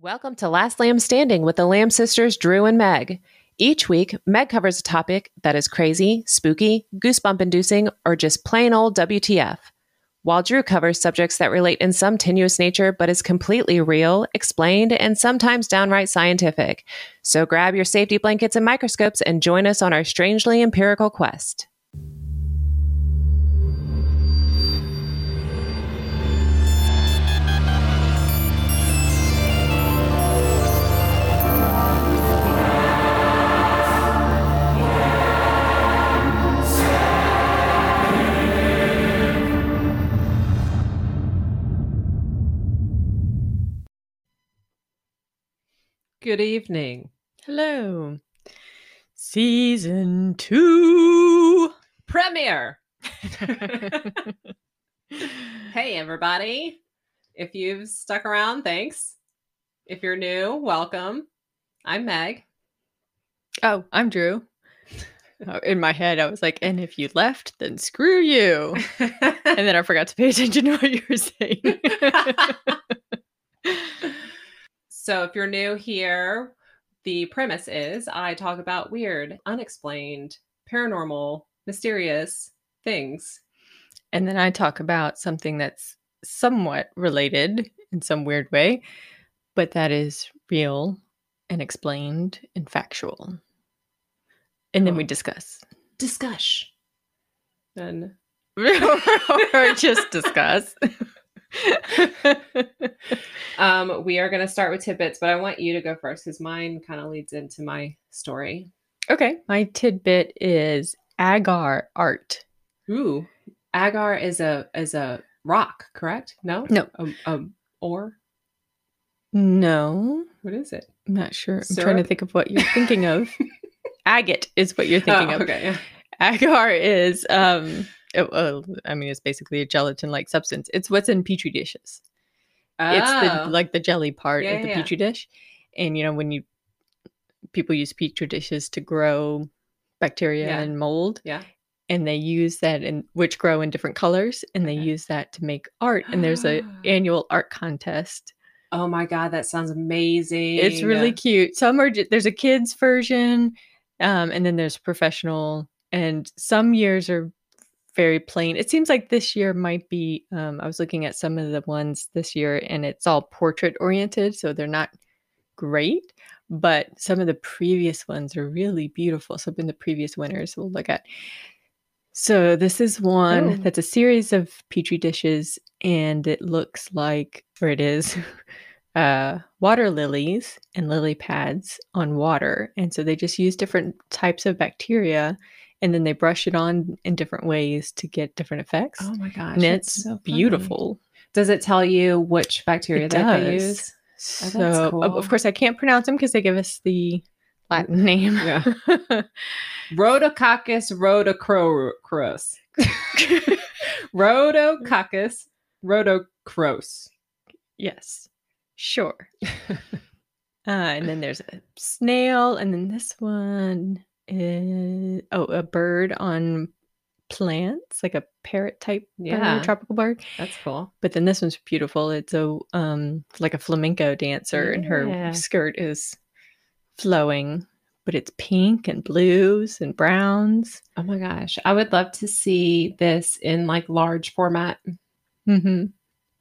Welcome to Last Lamb Standing with the Lamb sisters, Dru and Megg. Each week, Megg covers a topic that is crazy, spooky, goosebump inducing, or just plain old WTF. While Dru covers subjects that relate in some tenuous nature but is completely real, explained, and sometimes downright scientific. So grab your safety blankets and microscopes and join us on our strangely empirical quest. Good evening. Hello. Season two. Premiere. hey, everybody. If you've stuck around, thanks. If you're new, welcome. I'm Megg. Oh, I'm Dru. Oh, In my head, I was like, and if you left, then screw you. And then I forgot to pay attention to what you were saying. so, if you're new here, the premise is I talk about weird, unexplained, paranormal, mysterious things. and then I talk about something that's somewhat related in some weird way, but that is real and explained and factual. And then we discuss. Discuss. And or just discuss. um, we are going to start with tidbits, but I want you to go first because mine kind of leads into my story. okay. My tidbit is agar art. Ooh, agar is a is a rock, correct? No, No. um, um or No, what is it? I'm not sure. I'm trying to think of what you're thinking of. Agate is what you're thinking Oh, of. okay, yeah. Agar is, um, it- well, I mean, it's basically a gelatin-like substance. It's what's in petri dishes. It's the Oh. like the jelly part Yeah, of the yeah, petri dish, and you know when you people use petri dishes to grow bacteria Yeah. and mold, Yeah. and they use that in which grow in different colors, and they Okay. use that to make art. And there's a annual art contest. Oh my god, that sounds amazing. It's really cute. Some are there's a kids version, um, and then there's professional, and some years are very plain. It seems like this year might be. Um, I was looking at some of the ones this year, and it's all portrait oriented, so they're not great. But some of the previous ones are really beautiful. Some of the previous winners we'll look at. So this is one Oh. that's a series of petri dishes, and it looks like, or it is, uh, water lilies and lily pads on water. And so they just use different types of bacteria and then they brush it on in different ways to get different effects. Oh my gosh, and it's so beautiful. Does it tell you which bacteria It that they use? Oh, So, of- cool. of course, I can't pronounce them because they give us the Latin name. Yeah. Rhodococcus rhodochrous. Rhodococcus yes, sure. uh, and then there's a snail, and then this one is oh, a bird on plants, like a parrot type Yeah. bird, tropical bird. That's cool. But then this one's beautiful. It's a um like a flamenco dancer, and her skirt is flowing, but it's pink and blues and browns. Oh my gosh. I would love to see this in like large format. Mm-hmm.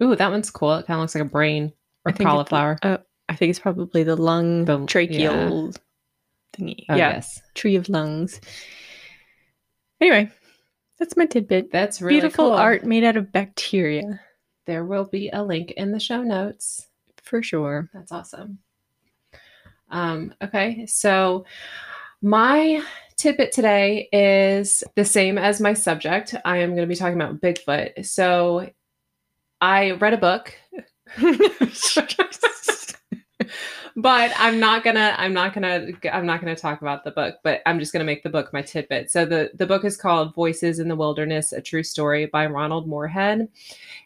Ooh, that one's cool. It kind of looks like a brain or I think it's- cauliflower. Uh, I think it's probably the lung The- tracheal thingy. Oh, yeah, yes. tree of lungs. Anyway, that's my tidbit. That's really Beautiful cool. art made out of bacteria, There will be a link in the show notes. for sure. That's awesome. Um, okay, so my tidbit today is the same as my subject. I am going to be talking about Bigfoot. So I read a book, but I'm not gonna. I'm not gonna. I'm not gonna talk about the book. But I'm just gonna make the book my tidbit. So the the book is called "Voices in the Wilderness: A True Story" by Ronald Moorehead,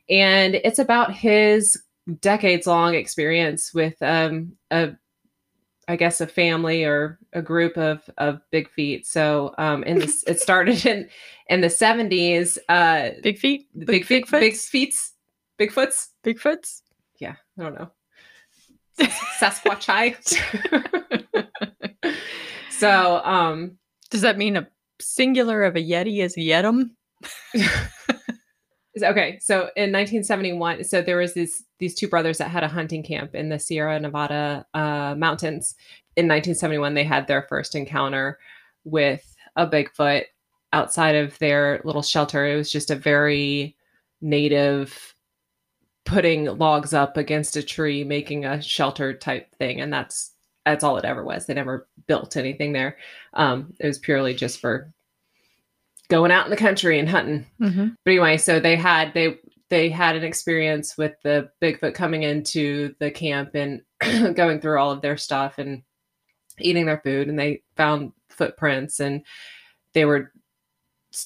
and it's about his decades long experience with um, a I guess a family or a group of of big feet. So um in this it started in in the 70s uh Big feet, big big feet, big feets Bigfoots. Bigfoots. Yeah, I don't know. Sasquatchite. so, um, Does that mean a singular of a Yeti is Yetum? okay so in 1971 so there was these these two brothers that had a hunting camp in the sierra nevada uh, mountains in 1971 they had their first encounter with a bigfoot outside of their little shelter it was just a very native putting logs up against a tree making a shelter type thing and that's that's all it ever was. They never built anything there. Um, it was purely just for going out in the country and hunting. Mm-hmm. but anyway, so they had they they had an experience with the Bigfoot coming into the camp and going through all of their stuff and eating their food and they found footprints and they were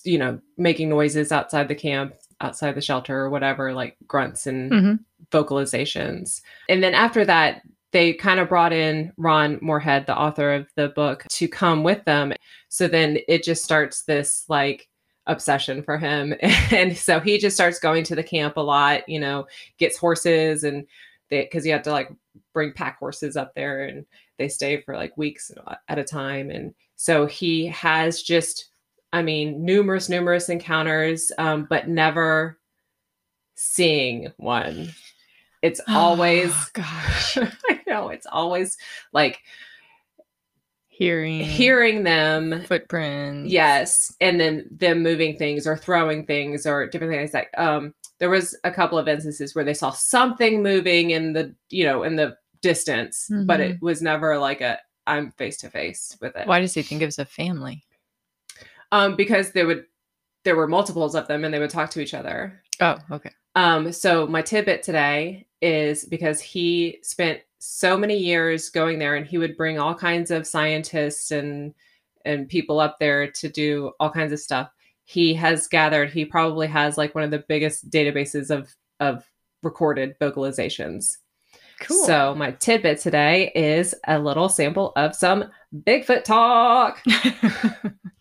you know making noises outside the camp outside the shelter or whatever like grunts and Mhm. vocalizations and then after that they kind of brought in Ron Moorehead, the author of the book, to come with them. So then it just starts this like obsession for him. And so he just starts going to the camp a lot, you know, gets horses and they, cause you have to like bring pack horses up there and they stay for like weeks at a time. And so he has just, I mean, numerous, numerous encounters, um, but never seeing one. It's always, Oh, gosh. I know, it's always like Hearing hearing them footprints. Yes, and then them moving things or throwing things or different things like um there was a couple of instances where they saw something moving in the you know in the distance, but it was never like a I'm face to face with it. Why does he think it was a family? Um because there would there were multiples of them and they would talk to each other. Oh, okay. Um so my tidbit today is because he spent so many years going there and he would bring all kinds of scientists and and people up there to do all kinds of stuff. He has gathered he probably has like one of the biggest databases of of recorded vocalizations. Cool. So my tidbit today is a little sample of some Bigfoot talk.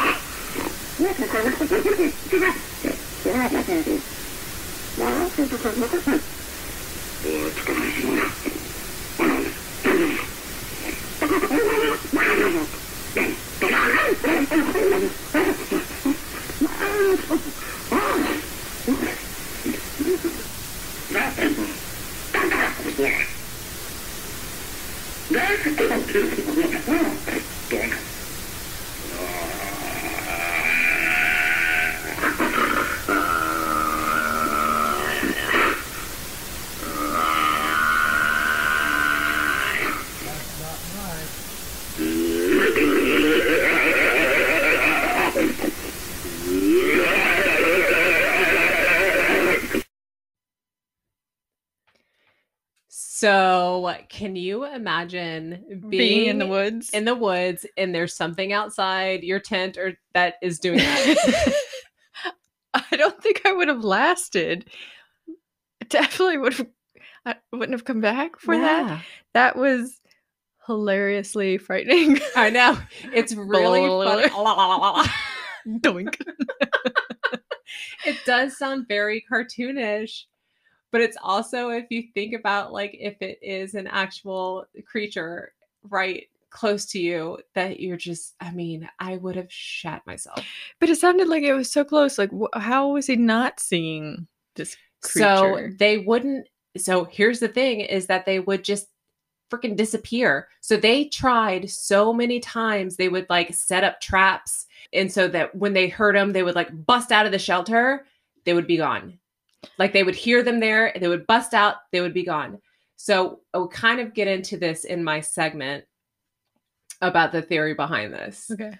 ね、ここの人、自分で一番って言わなきゃいけないし、なんてことを残すの。おー、つかないし、な。おらん、なんでよ。だから、お前は、バカなんだよ。で、で、バカなんだよ。お前は、バカなんだよ。Yeah. So, can you imagine being, Being in the woods. in the woods and there's something outside your tent or that is doing that? I don't think I would have lasted. Definitely would have. I wouldn't have come back for that. Yeah. That was hilariously frightening. I know. It's really funny. Doink. it does sound very cartoonish, but it's also if you think about like if it is an actual creature right close to you that you're just I mean, I would have shat myself. But it sounded like it was so close. Like, wh- how was he not seeing this creature? So they wouldn't so here's the thing is that they would just freaking disappear. So they tried so many times they would like set up traps and so that when they heard them they would like bust out of the shelter, they would be gone. Like they would hear them there, they would bust out, they would be gone. So I'll kind of get into this in my segment about the theory behind this. okay.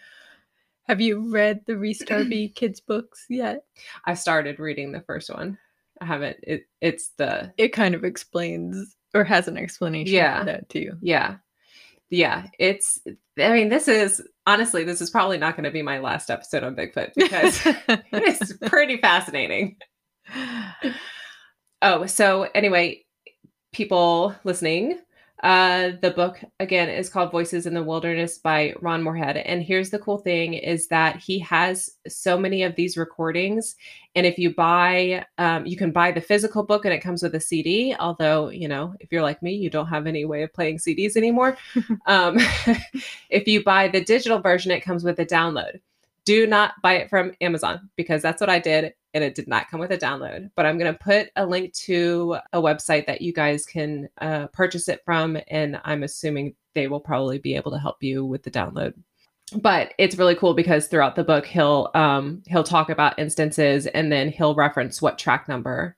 Have you read the Rhys Darby kids books yet? I started reading the first one. I haven't it it's the It kind of explains or has an explanation Yeah. that too. Yeah. yeah, it's. I mean, this is honestly, this is probably not going to be my last episode on Bigfoot because it's pretty fascinating. Oh, so anyway, people listening, uh, the book again is called Voices in the Wilderness by Ron Moorehead. And here's the cool thing is that he has so many of these recordings. And if you buy, um, you can buy the physical book and it comes with a CD. Although, you know, if you're like me, you don't have any way of playing CDs anymore. um, if you buy the digital version, it comes with a download. Do not buy it from Amazon because that's what I did and it did not come with a download. But I'm going to put a link to a website that you guys can uh, purchase it from, and I'm assuming they will probably be able to help you with the download. But it's really cool because throughout the book, he'll um, he'll talk about instances, and then he'll reference what track number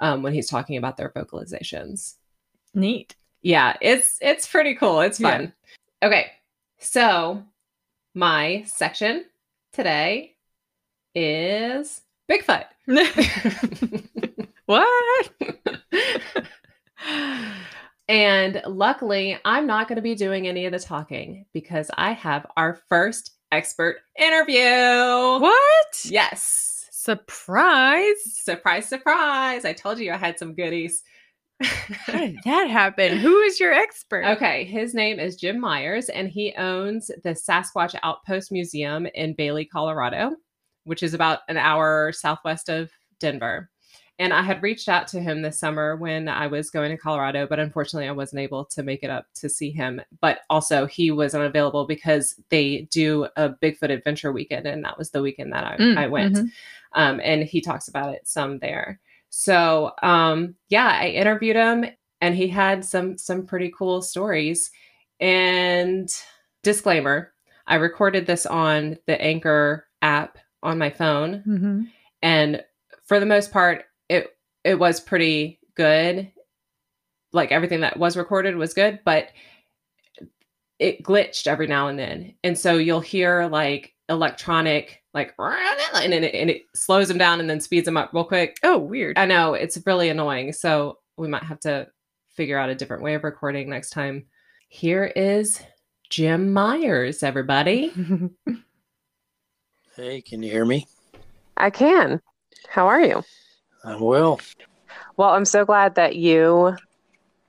um, when he's talking about their vocalizations. Neat. Yeah, it's it's pretty cool. It's fun. Yeah. Okay, so my section today is Bigfoot. what? and luckily, I'm not going to be doing any of the talking because I have our first expert interview. What? Yes. Surprise. Surprise, surprise. I told you I had some goodies. How did that happen? Who is your expert? Okay, his name is Jim Myers, and he owns the Sasquatch Outpost Museum in Bailey, Colorado which is about an hour southwest of Denver. And I had reached out to him this summer when I was going to Colorado, but unfortunately I wasn't able to make it up to see him. But also he was unavailable because they do a Bigfoot adventure weekend, and that was the weekend that I, mm, I went. Mm-hmm. Um, and he talks about it some there. So um, yeah, I interviewed him, and he had some some pretty cool stories. And disclaimer: I recorded this on the Anchor app on my phone. Mm-hmm. And for the most part, it it was pretty good. Like everything that was recorded was good, but it glitched every now and then. And so you'll hear like electronic like and it, and it slows them down and then speeds them up real quick. Oh, weird. I know it's really annoying. So we might have to figure out a different way of recording next time. Here is Jim Myers, everybody. Hey, can you hear me? I can. How are you? I'm well. Well, I'm so glad that you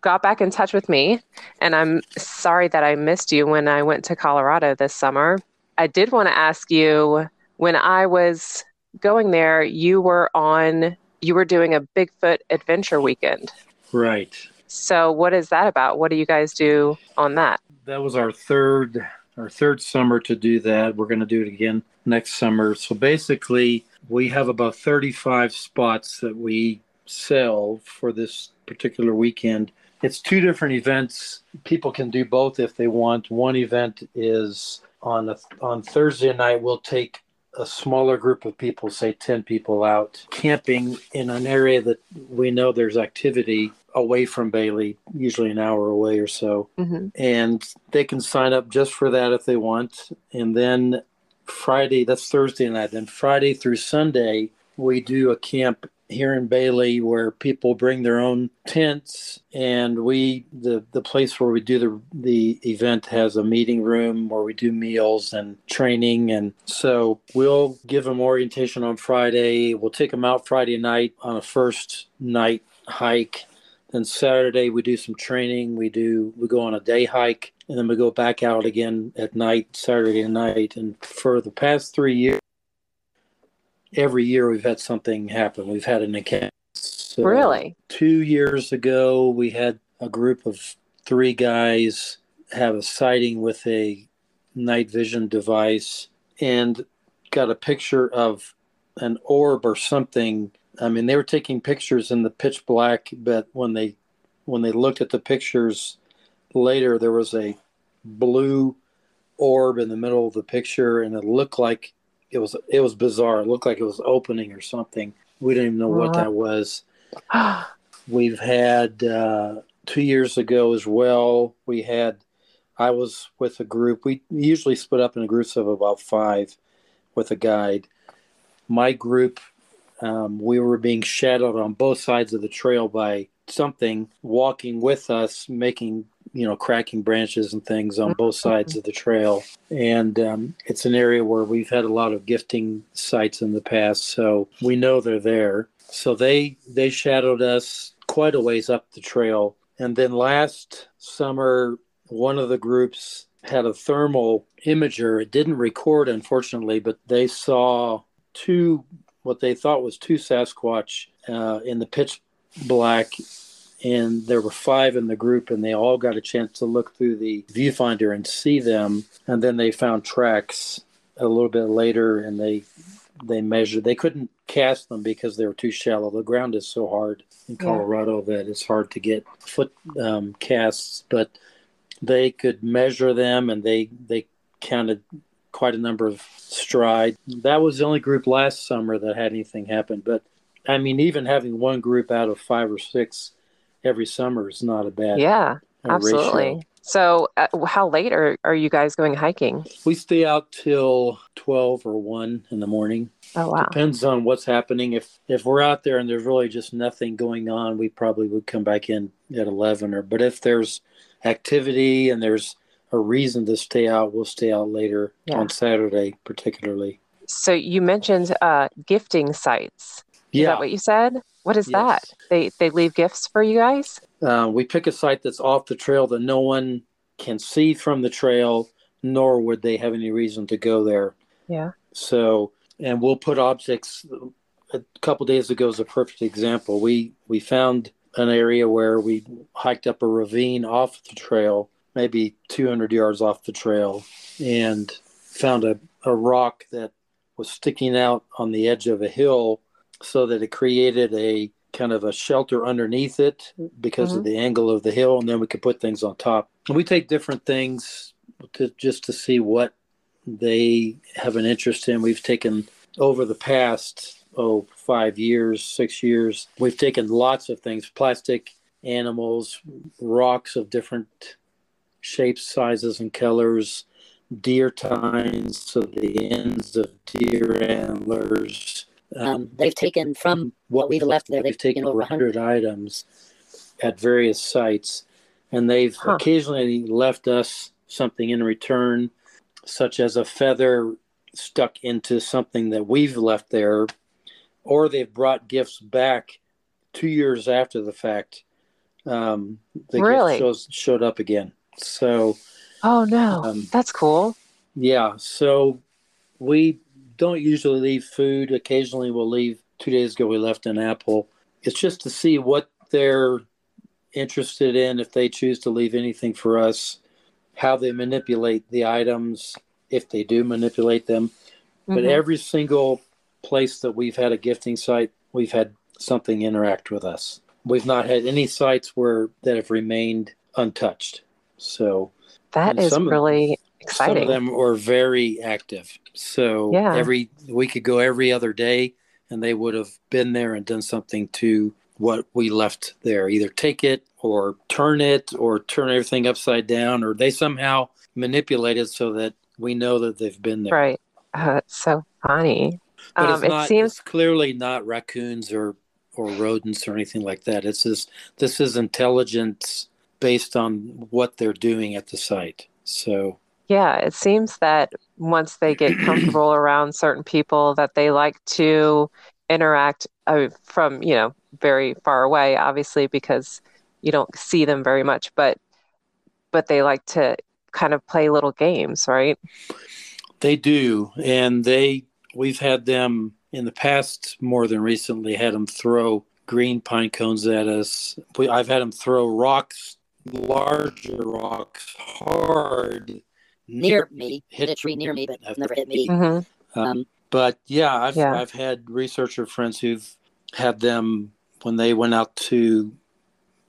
got back in touch with me. And I'm sorry that I missed you when I went to Colorado this summer. I did want to ask you when I was going there, you were on, you were doing a Bigfoot adventure weekend. Right. So, what is that about? What do you guys do on that? That was our third our third summer to do that. We're going to do it again next summer. So basically, we have about 35 spots that we sell for this particular weekend. It's two different events. People can do both if they want. One event is on a, on Thursday night. We'll take a smaller group of people, say 10 people out camping in an area that we know there's activity away from Bailey, usually an hour away or so. Mm-hmm. And they can sign up just for that if they want. And then Friday, that's Thursday night. Then Friday through Sunday, we do a camp here in Bailey where people bring their own tents and we the the place where we do the the event has a meeting room where we do meals and training and so we'll give them orientation on Friday we'll take them out Friday night on a first night hike then Saturday we do some training. We do we go on a day hike and then we go back out again at night, Saturday night. And for the past three years, every year we've had something happen. We've had an encounter. So really? Two years ago, we had a group of three guys have a sighting with a night vision device and got a picture of an orb or something I mean, they were taking pictures in the pitch black, but when they when they looked at the pictures later, there was a blue orb in the middle of the picture, and it looked like it was it was bizarre. It looked like it was opening or something. We didn't even know what that was. We've had uh, two years ago as well. We had I was with a group. We usually split up in groups of about five with a guide. My group um, we were being shadowed on both sides of the trail by something walking with us, making you know, cracking branches and things on both sides of the trail. And um, it's an area where we've had a lot of gifting sites in the past, so we know they're there. So they they shadowed us quite a ways up the trail. And then last summer, one of the groups had a thermal imager. It didn't record, unfortunately, but they saw two, what they thought was two Sasquatch uh, in the pitch black. And there were five in the group, and they all got a chance to look through the viewfinder and see them. And then they found tracks a little bit later, and they they measured. They couldn't cast them because they were too shallow. The ground is so hard in Colorado yeah. that it's hard to get foot um, casts, but they could measure them and they they counted quite a number of stride. That was the only group last summer that had anything happen. But I mean, even having one group out of five or six every summer is not a bad yeah, uh, absolutely. Ratio. So, uh, how late are, are you guys going hiking? We stay out till 12 or 1 in the morning. Oh, wow. Depends on what's happening. If if we're out there and there's really just nothing going on, we probably would come back in at 11 or but if there's activity and there's a reason to stay out, we'll stay out later yeah. on Saturday, particularly. So you mentioned uh, gifting sites. Is that what you said? What is yes. that? They they leave gifts for you guys? Uh, we pick a site that's off the trail that no one can see from the trail, nor would they have any reason to go there. Yeah. So, and we'll put objects. A couple days ago is a perfect example. We we found an area where we hiked up a ravine off the trail, maybe 200 yards off the trail, and found a, a rock that was sticking out on the edge of a hill so that it created a kind of a shelter underneath it because mm-hmm. of the angle of the hill, and then we could put things on top. And we take different things to just to see what they have an interest in. We've taken over the past oh five years, six years. We've taken lots of things: plastic, animals, rocks of different shapes, sizes, and colors, deer tines, so the ends of deer antlers. Um, they've taken from what we've left there. They've taken over 100 items at various sites, and they've huh. occasionally left us something in return, such as a feather stuck into something that we've left there or they've brought gifts back two years after the fact. Um, the really? gift shows, showed up again. So, oh no, um, that's cool. Yeah. So we don't usually leave food. Occasionally, we'll leave. Two days ago, we left an apple. It's just to see what they're interested in. If they choose to leave anything for us, how they manipulate the items, if they do manipulate them. Mm-hmm. But every single place that we've had a gifting site, we've had something interact with us. We've not had any sites where that have remained untouched. So that is really exciting. Some of them were very active. So yeah. every we could go every other day and they would have been there and done something to what we left there. Either take it or turn it or turn everything upside down or they somehow manipulate it so that we know that they've been there. Right. Uh, so funny. But um, not, it seems clearly not raccoons or or rodents or anything like that. It's this this is intelligence based on what they're doing at the site. So yeah, it seems that once they get comfortable around certain people, that they like to interact uh, from you know very far away, obviously because you don't see them very much, but but they like to kind of play little games, right? They do, and they we've had them in the past more than recently had them throw green pine cones at us. We, I've had them throw rocks, larger rocks, hard near me. Hit a tree near me, but I've never hit me. Mm-hmm. Um, but yeah, I've yeah. I've had researcher friends who've had them when they went out to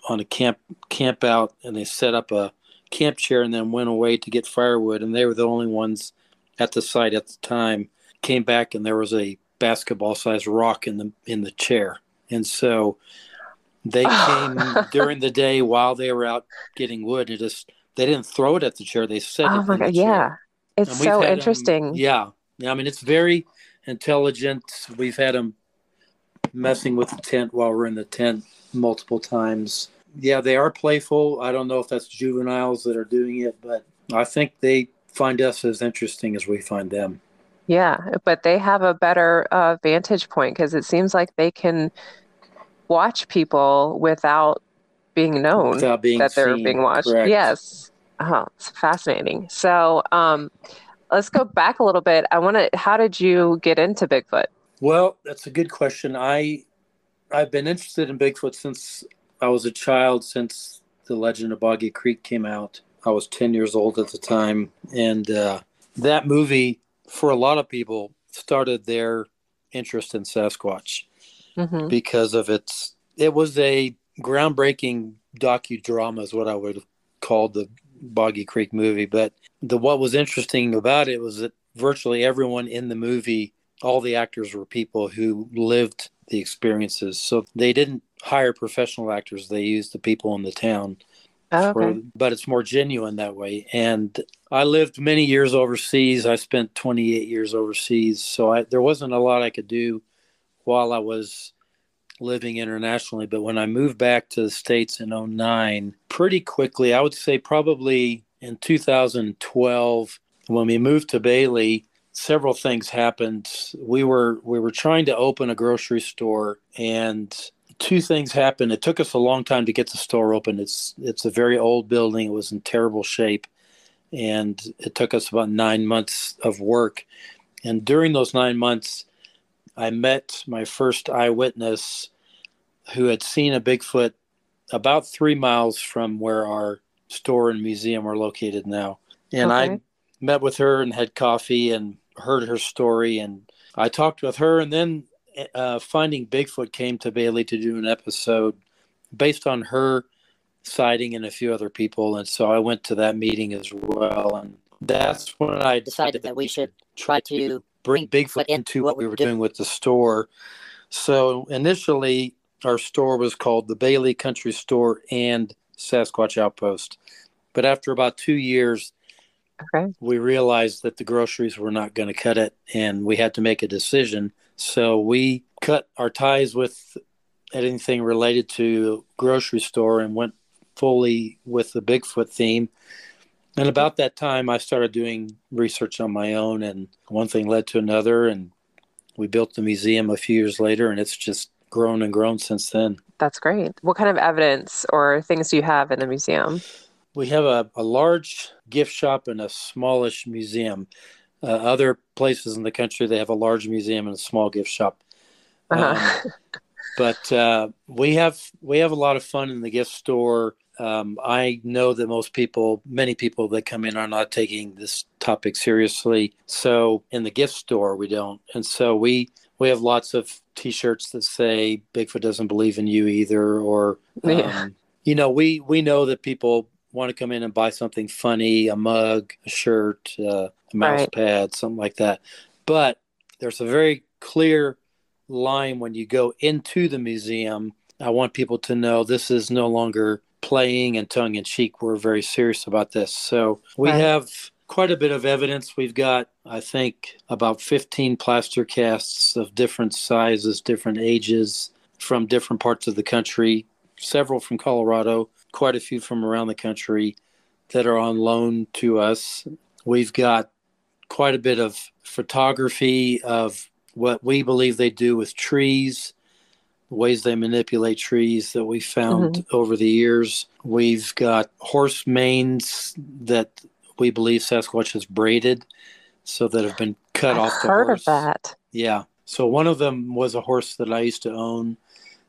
on a camp camp out and they set up a camp chair and then went away to get firewood and they were the only ones at the site at the time came back and there was a basketball sized rock in the in the chair. And so they came during the day while they were out getting wood. It just they didn't throw it at the chair. They set oh. My god! Yeah, it's so interesting. Yeah, yeah. I mean, it's very intelligent. We've had them messing with the tent while we're in the tent multiple times. yeah, they are playful. I don't know if that's juveniles that are doing it, but I think they find us as interesting as we find them. Yeah, but they have a better uh, vantage point because it seems like they can watch people without being known being that they're seen, being watched. correct. Yes. Oh, it's fascinating. So, um, let's go back a little bit. I want to, how did you get into Bigfoot? Well, that's a good question. I I've been interested in Bigfoot since I was a child, since the Legend of Boggy Creek came out. I was 10 years old at the time, and uh, that movie, for a lot of people, started their interest in Sasquatch hmm because of its. It was a groundbreaking docudrama, is what I would have called the Boggy Creek movie. But the what was interesting about it was that virtually everyone in the movie, all the actors were people who lived the experiences. So they didn't hire professional actors; they used the people in the town. Oh, for- okay. but it's more genuine that way. And I lived many years overseas. I spent 28 years overseas, so I, there wasn't a lot I could do while I was living internationally. But when I moved back to the States in 09, pretty quickly, I would say probably in 2012, when we moved to Bailey, several things happened. We were we were trying to open a grocery store and two things happened. It took us a long time to get the store open. It's it's a very old building. It was in terrible shape and it took us about 9 months of work. And during those 9 months I met my first eyewitness who had seen a Bigfoot about 3 miles from where our store and museum are located now. And I met with her and had coffee and heard her story. And I talked with her and then uh, finding Bigfoot came to Bailey to do an episode based on her sighting and a few other people. And so I went to that meeting as well. And that's when I Decided that we should try to bring Bigfoot into what we we're doing with the store. So initially, our store was called the Bailey Country Store and Sasquatch Outpost. But after about two years, Okay. we realized that the groceries were not going to cut it and we had to make a decision. So we cut our ties with anything related to grocery store and went fully with the Bigfoot theme. And about that time, I started doing research on my own, and one thing led to another. And we built the museum a few years later, and it's just grown and grown since then. That's great. What kind of evidence or things do you have in the museum? We have a, a large gift shop and a smallish museum. Uh, other places in the country, they have a large museum and a small gift shop. Uh-huh. but uh, we have we have a lot of fun in the gift store. Um, I know that most people, many people that come in, are not taking this topic seriously. So in the gift store, we don't, and so we we have lots of T-shirts that say "Bigfoot doesn't believe in you either," or Yeah. um, you know, we we know that people want to come in and buy something funny, a mug, a shirt, uh, a mouse Right. pad, something like that. But there's a very clear line when you go into the museum. I want people to know this is no longer playing and tongue in cheek. We're very serious about this. So we Right. have quite a bit of evidence. We've got, I think, about 15 plaster casts of different sizes, different ages from different parts of the country, several from Colorado, quite a few from around the country that are on loan to us. We've got quite a bit of photography of what we believe they do with trees, ways they manipulate trees that we found mm-hmm. over the years. We've got horse manes that we believe Sasquatch has braided, so that have been cut I've off the heard horse. of that. Yeah. So one of them was a horse that I used to own.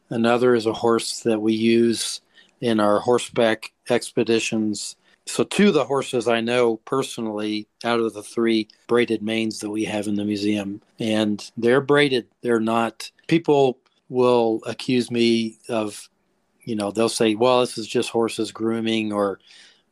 Another is a horse that we use in our horseback expeditions. So two of the horses I know personally out of the three braided manes that we have in the museum. And they're braided. They're not people will accuse me of, you know, they'll say, well, this is just horses grooming or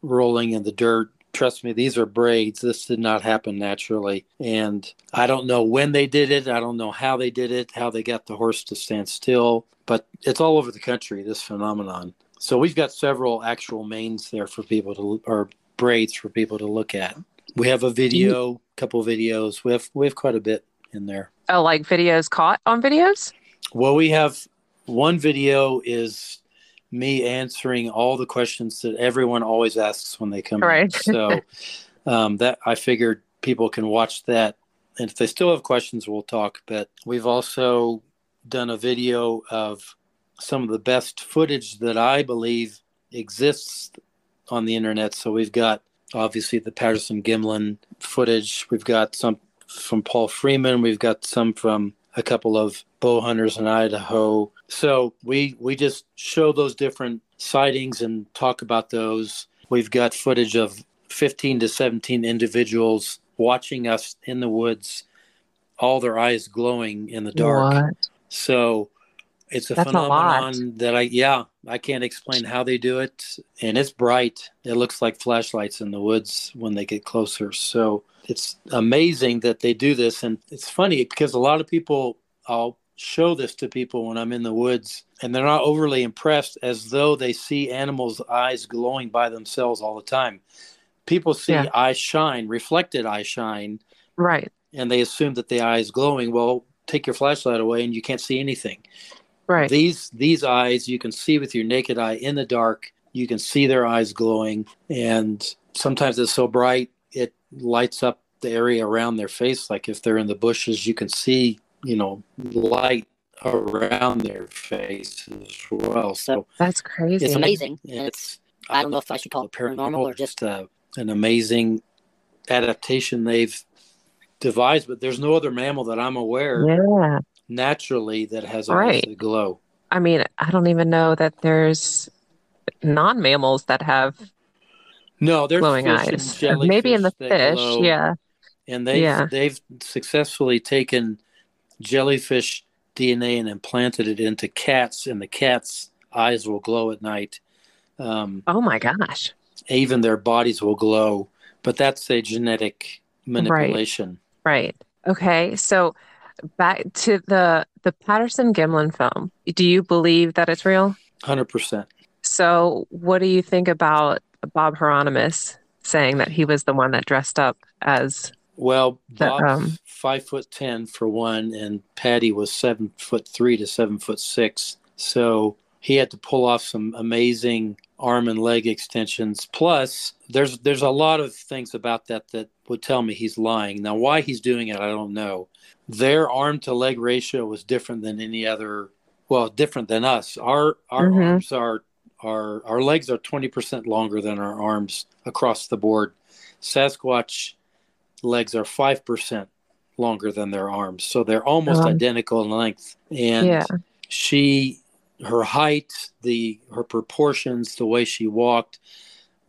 rolling in the dirt. Trust me, these are braids. This did not happen naturally. And I don't know when they did it. I don't know how they did it, how they got the horse to stand still, but it's all over the country, this phenomenon. So we've got several actual manes there for people to, or braids for people to look at. We have a video, couple videos. We have, we have quite a bit in there. Oh, like videos caught on videos? Well, we have one video is me answering all the questions that everyone always asks when they come Right. So um, that I figured people can watch that, and if they still have questions, we'll talk. But we've also done a video of some of the best footage that I believe exists on the internet. So we've got obviously the Patterson Gimlin footage. We've got some from Paul Freeman. We've got some from a couple of bow hunters in Idaho. So we we just show those different sightings and talk about those. We've got footage of 15 to 17 individuals watching us in the woods, all their eyes glowing in the dark. What? So it's a That's a phenomenon that I yeah, I can't explain how they do it. And it's bright. It looks like flashlights in the woods when they get closer. So it's amazing that they do this. And it's funny because a lot of people I'll show this to people when I'm in the woods and they're not overly impressed as though they see animals' eyes glowing by themselves all the time. People see Yeah. eye shine, reflected eye shine, Right. and they assume that the eye is glowing. Well, take your flashlight away and you can't see anything. Right. These these eyes you can see with your naked eye in the dark. You can see their eyes glowing, and sometimes it's so bright it lights up the area around their face. Like if they're in the bushes, you can see you know light around their face as well. So That's crazy. It's amazing. It's it's I don't know if I should call it paranormal or just uh, an amazing adaptation they've devised. But there's no other mammal that I'm aware Yeah. naturally that has eyes Right. glow. I mean, I don't even know that there's non mammals that have No, there's glowing eyes. Maybe in the fish. glow, Yeah. and they've Yeah. they've successfully taken jellyfish DNA and implanted it into cats, and the cats' eyes will glow at night. Um, Oh my gosh. even their bodies will glow, but that's a genetic manipulation. Right. Okay. So back to the the Patterson Gimlin film. Do you believe that it's real? Hundred percent. So what do you think about Bob Heironimus saying that he was the one that dressed up as Well, Bob's um, five foot ten for one, and Patty was seven foot three to seven foot six. So he had to pull off some amazing arm and leg extensions. Plus, there's there's a lot of things about that that would tell me he's lying. Now, why he's doing it, I don't know. Their arm to leg ratio was different than any other. Well, different than us. Our our Mhm. arms are our our legs are twenty percent longer than our arms across the board. Sasquatch legs are 5% longer than their arms. So they're almost Oh. identical in length. And Yeah. she, her height, the her proportions, the way she walked,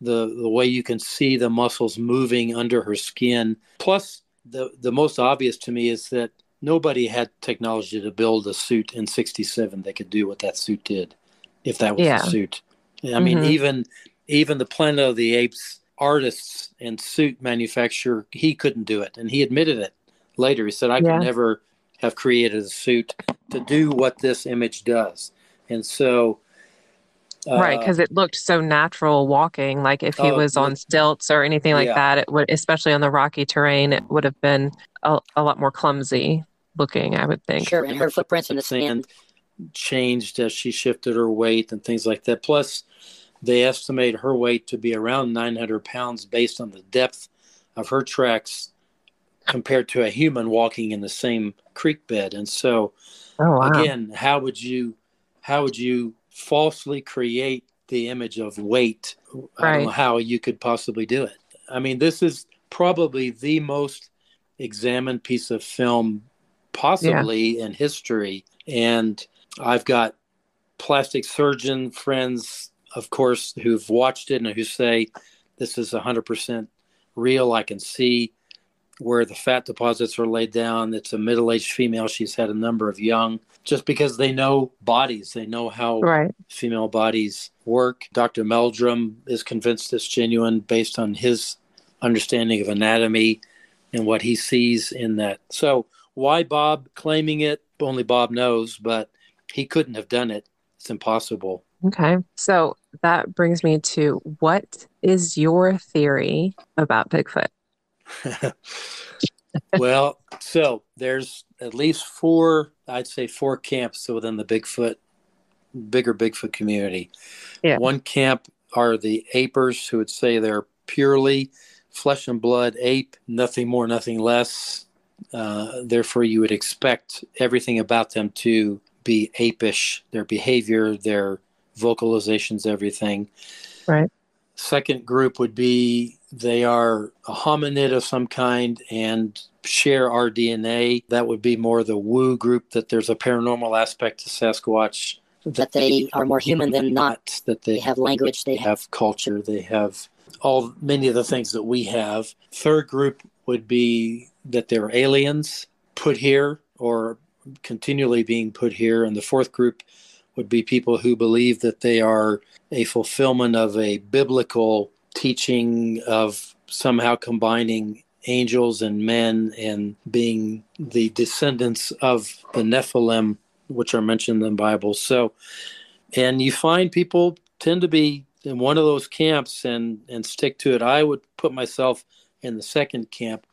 the the way you can see the muscles moving under her skin. Plus, the the most obvious to me is that nobody had technology to build a suit in '67 that could do what that suit did, if that was Yeah. a suit. I mean, Mhm. even even the Planet of the Apes artists and suit manufacturer, he couldn't do it, and he admitted it later. He said, "I Yeah. could never have created a suit to do what this image does." And so, Right, uh, because it looked so natural walking. Like if he Oh, was on stilts or anything like Yeah. that, it would, especially on the rocky terrain, it would have been a, a lot more clumsy looking, I would think. sure, and her footprints in the sand. changed as she shifted her weight and things like that. Plus, they estimate her weight to be around 900 pounds based on the depth of her tracks compared to a human walking in the same creek bed. And so, Oh wow. again, how would you how would you falsely create the image of weight? I don't know how you could possibly do it. I mean, this is probably the most examined piece of film possibly in history. And I've got plastic surgeon friends, of course, who've watched it and who say this is 100% real. I can see where the fat deposits are laid down. It's a middle aged female. She's had a number of young, just because they know bodies, they know how Right. female bodies work. Dr. Meldrum is convinced it's genuine based on his understanding of anatomy and what he sees in that. So, why Bob claiming it? Only Bob knows, but he couldn't have done it. It's impossible. Okay. So that brings me to what is your theory about Bigfoot? well, so there's at least four, I'd say four camps within the Bigfoot bigger Bigfoot community. Yeah. One camp are the apers who would say they're purely flesh and blood ape, nothing more, nothing less. Uh, therefore, you would expect everything about them to be apish, their behavior, their vocalizations, everything. Right. Second group would be they are a hominid of some kind and share our DNA. That would be more the woo group, that there's a paranormal aspect to Sasquatch. that they are more human than not. That they They have language. They they have have culture, they have all many of the things that we have. Third group would be that they're aliens put here or continually being put here. And the fourth group would be people who believe that they are a fulfillment of a biblical teaching of somehow combining angels and men and being the descendants of the Nephilim, which are mentioned in the Bible. So, and you find people tend to be in one of those camps and and stick to it. I would put myself in the second camp.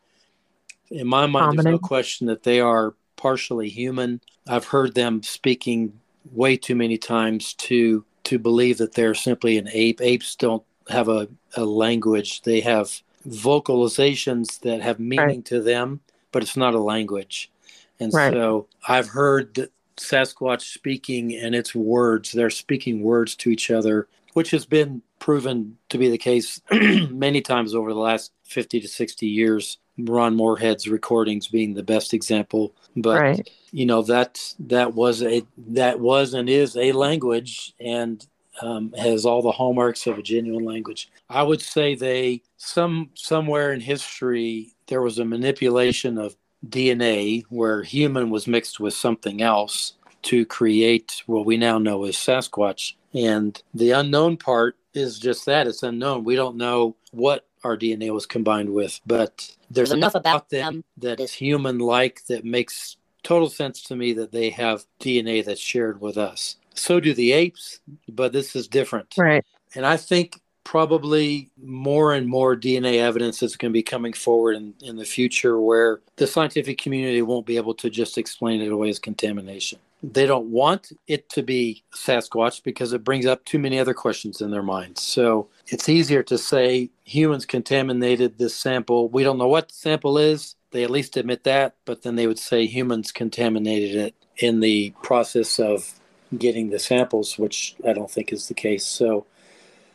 In my mind, there's no question that they are partially human. I've heard them speaking way too many times to to believe that they're simply an ape. Apes don't have a, a language. They have vocalizations that have meaning to them, but it's not a language. And Right. so I've heard that Sasquatch speaking and its words, they're speaking words to each other, which has been proven to be the case many times over the last 50 to 60 years. Ron Moorehead's recordings being the best example. But right. you know that that was a that was and is a language and um, has all the hallmarks of a genuine language. I would say they some somewhere in history there was a manipulation of DNA where human was mixed with something else to create what we now know as Sasquatch. And the unknown part is just that it's unknown. We don't know what our DNA was combined with, but there's There's enough about them them that is human like that makes total sense to me that they have DNA that's shared with us. So do the apes, but this is different. Right. And I think probably more and more DNA evidence is going to be coming forward in, in the future where the scientific community won't be able to just explain it away as contamination. They don't want it to be Sasquatch because it brings up too many other questions in their minds. So it's easier to say humans contaminated this sample. We don't know what the sample is. They at least admit that, but then they would say humans contaminated it in the process of getting the samples, which I don't think is the case. So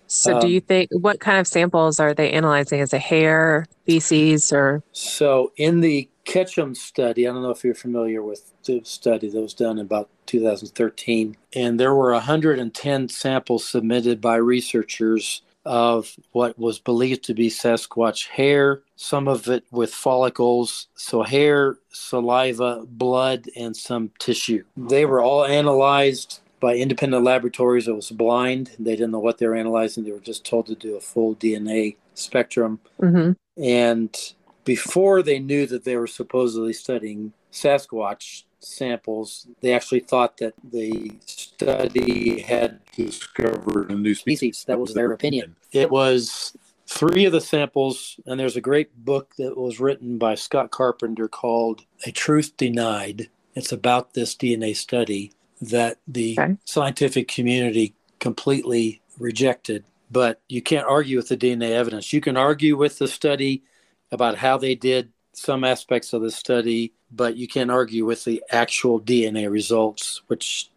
So, do Um, you think what kind of samples are they analyzing? Is it hair, feces, or So in the Ketchum study, I don't know if you're familiar with the study that was done in about 2013, and there were 110 samples submitted by researchers of what was believed to be Sasquatch hair, some of it with follicles, so hair, saliva, blood, and some tissue. They were all analyzed by independent laboratories. It was blind. They didn't know what they were analyzing. They were just told to do a full DNA spectrum. hmm And before they knew that they were supposedly studying Sasquatch samples, they actually thought that the study had discovered a new species. species? That was their opinion. it was three of the samples, and there's a great book that was written by Scott Carpenter called A Truth Denied. It's about this DNA study that the Okay. scientific community completely rejected. But you can't argue with the DNA evidence. You can argue with the study about how they did some aspects of the study, but you can't argue with the actual DNA results, which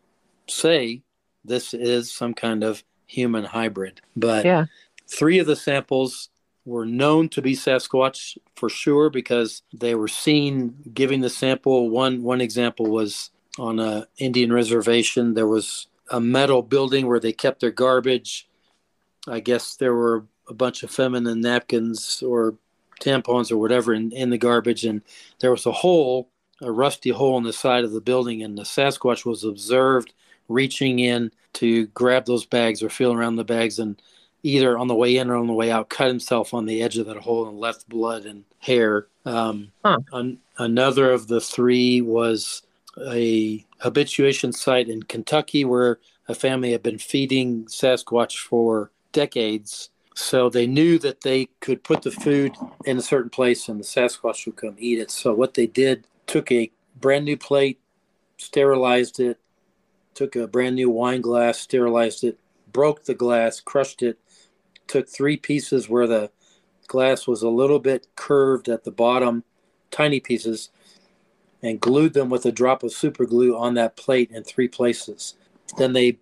say this is some kind of human hybrid. But Yeah. three of the samples were known to be Sasquatch for sure because they were seen giving the sample. One one example was on a Indian reservation. There was a metal building where they kept their garbage. I guess there were a bunch of feminine napkins or tampons or whatever in, in the garbage, and there was a hole, a rusty hole in the side of the building, and the Sasquatch was observed reaching in to grab those bags or feel around the bags and either on the way in or on the way out cut himself on the edge of that hole and left blood and hair. Um, Huh. an, another of the three was a habituation site in Kentucky where a family had been feeding Sasquatch for decades. So they knew that they could put the food in a certain place and the Sasquatch would come eat it. So what they did took a brand new plate, sterilized it, took a brand new wine glass, sterilized it, broke the glass, crushed it, took three pieces where the glass was a little bit curved at the bottom, tiny pieces, and glued them with a drop of super glue on that plate in three places. Then they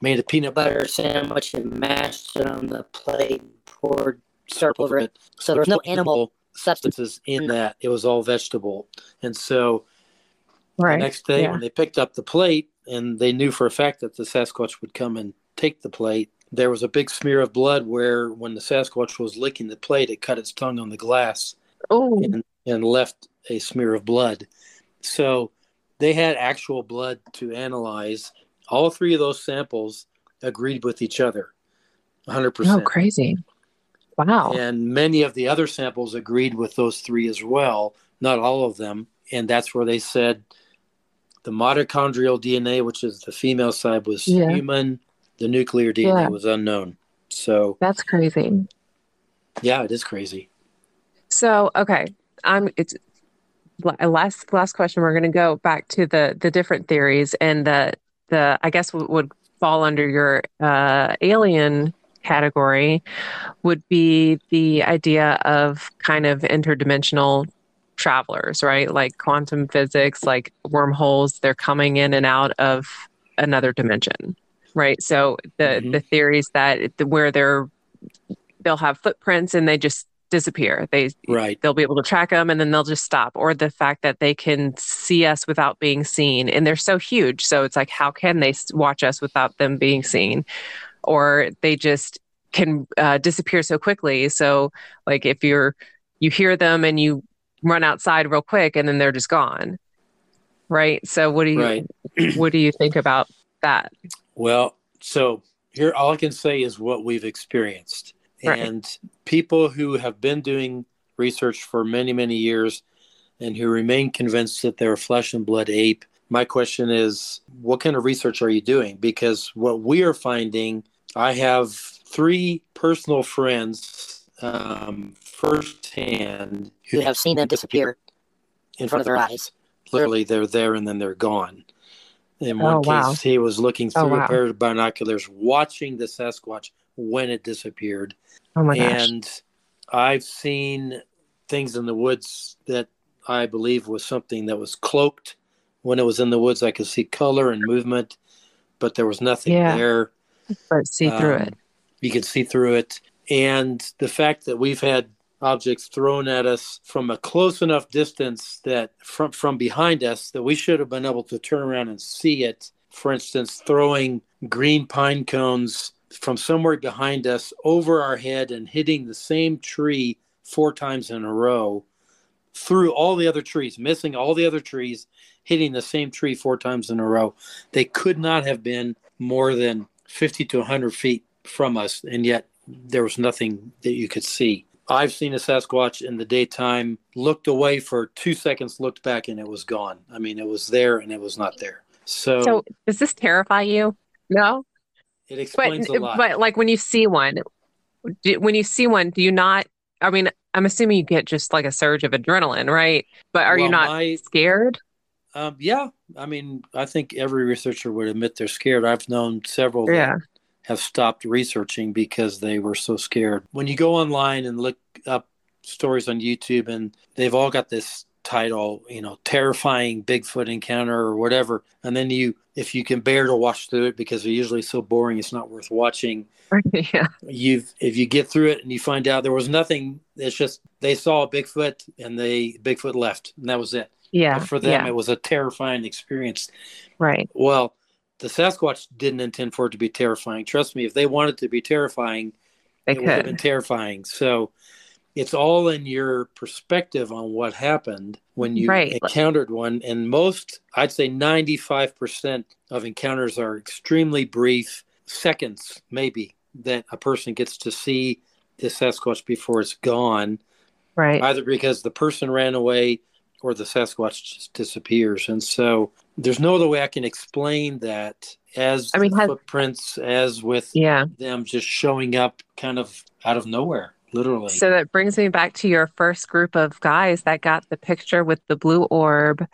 made a peanut butter sandwich and mashed it on the plate, poured syrup over it. So there was no animal substances in that. It was all vegetable. And so Right. the next day yeah. when they picked up the plate and they knew for a fact that the Sasquatch would come and take the plate, there was a big smear of blood where when the Sasquatch was licking the plate, it cut its tongue on the glass Oh, and, and left a smear of blood. So they had actual blood to analyze. All three of those samples agreed with each other 100%. oh, crazy. Wow. And many of the other samples agreed with those three as well, not all of them. And that's where they said the mitochondrial DNA, which is the female side, was Yeah. human, the nuclear DNA Yeah. was unknown. So, That's crazy. yeah, it is crazy. So, okay, I'm it's last last question. We're going to go back to the the different theories and the the I guess what would fall under your uh, alien category would be the idea of kind of interdimensional travelers, right? Like quantum physics, like wormholes. They're coming in and out of another dimension, right? So the Mhm. the theories that it- where they're they'll have footprints and they just disappear. They Right. they'll be able to track them and then they'll just stop or the fact that they can see us without being seen and they're so huge so it's like how can they watch us without them being seen or they just can uh, disappear so quickly so like if you're you hear them and you run outside real quick and then they're just gone right so what do you Right. what do you think about that Well, so here, all I can say is what we've experienced. Right. And people who have been doing research for many, many years and who remain convinced that they're a flesh and blood ape, my question is what kind of research are you doing? Because what we are finding, I have three personal friends um, firsthand Who have seen them disappear in front of their eyes. literally they're there and then they're gone. In one Oh, case, wow. he was looking Oh, through wow. a pair of binoculars, watching the Sasquatch when it disappeared. oh my gosh and I've seen things in the woods that I believe was something that was cloaked. When it was in the woods, I could see color and movement, but there was nothing Yeah. there. but see through Um, it You could see through it. And the fact that we've had objects thrown at us from a close enough distance that from, from behind us that we should have been able to turn around and see it. For instance, throwing green pine cones from somewhere behind us over our head and hitting the same tree four times in a row through all the other trees, missing all the other trees, hitting the same tree four times in a row. They could not have been more than 50 to 100 feet from us, and yet there was nothing that you could see. I've seen a Sasquatch in the daytime, looked away for two seconds, looked back, and it was gone. I mean, it was there and it was not there. So, so does this terrify you no it but a lot. but like when you see one do, when you see one do you not i mean i'm assuming you get just like a surge of adrenaline right but are you Well, not my- scared Um, yeah, I mean, I think every researcher would admit they're scared. I've known several that yeah have stopped researching because they were so scared. When you go online and look up stories on YouTube, and they've all got this title, you know, terrifying Bigfoot encounter or whatever, and then you, if you can bear to watch through it because they're usually so boring, it's not worth watching. yeah You've, if you get through it and you find out there was nothing, it's just they saw a Bigfoot and they Bigfoot left, and that was it. yeah But for them, yeah it was a terrifying experience. right Well, the Sasquatch didn't intend for it to be terrifying. Trust me, if they wanted to be terrifying, they it would have been terrifying. So it's all in your perspective on what happened when you Right. encountered one. And most, I'd say 95% of encounters are extremely brief, seconds maybe, that a person gets to see the Sasquatch before it's gone right either because the person ran away or the Sasquatch just disappears. And so there's no other way I can explain that as I mean, has- footprints, as with yeah them just showing up kind of out of nowhere, literally. so that brings me back to your first group of guys that got the picture with the blue orb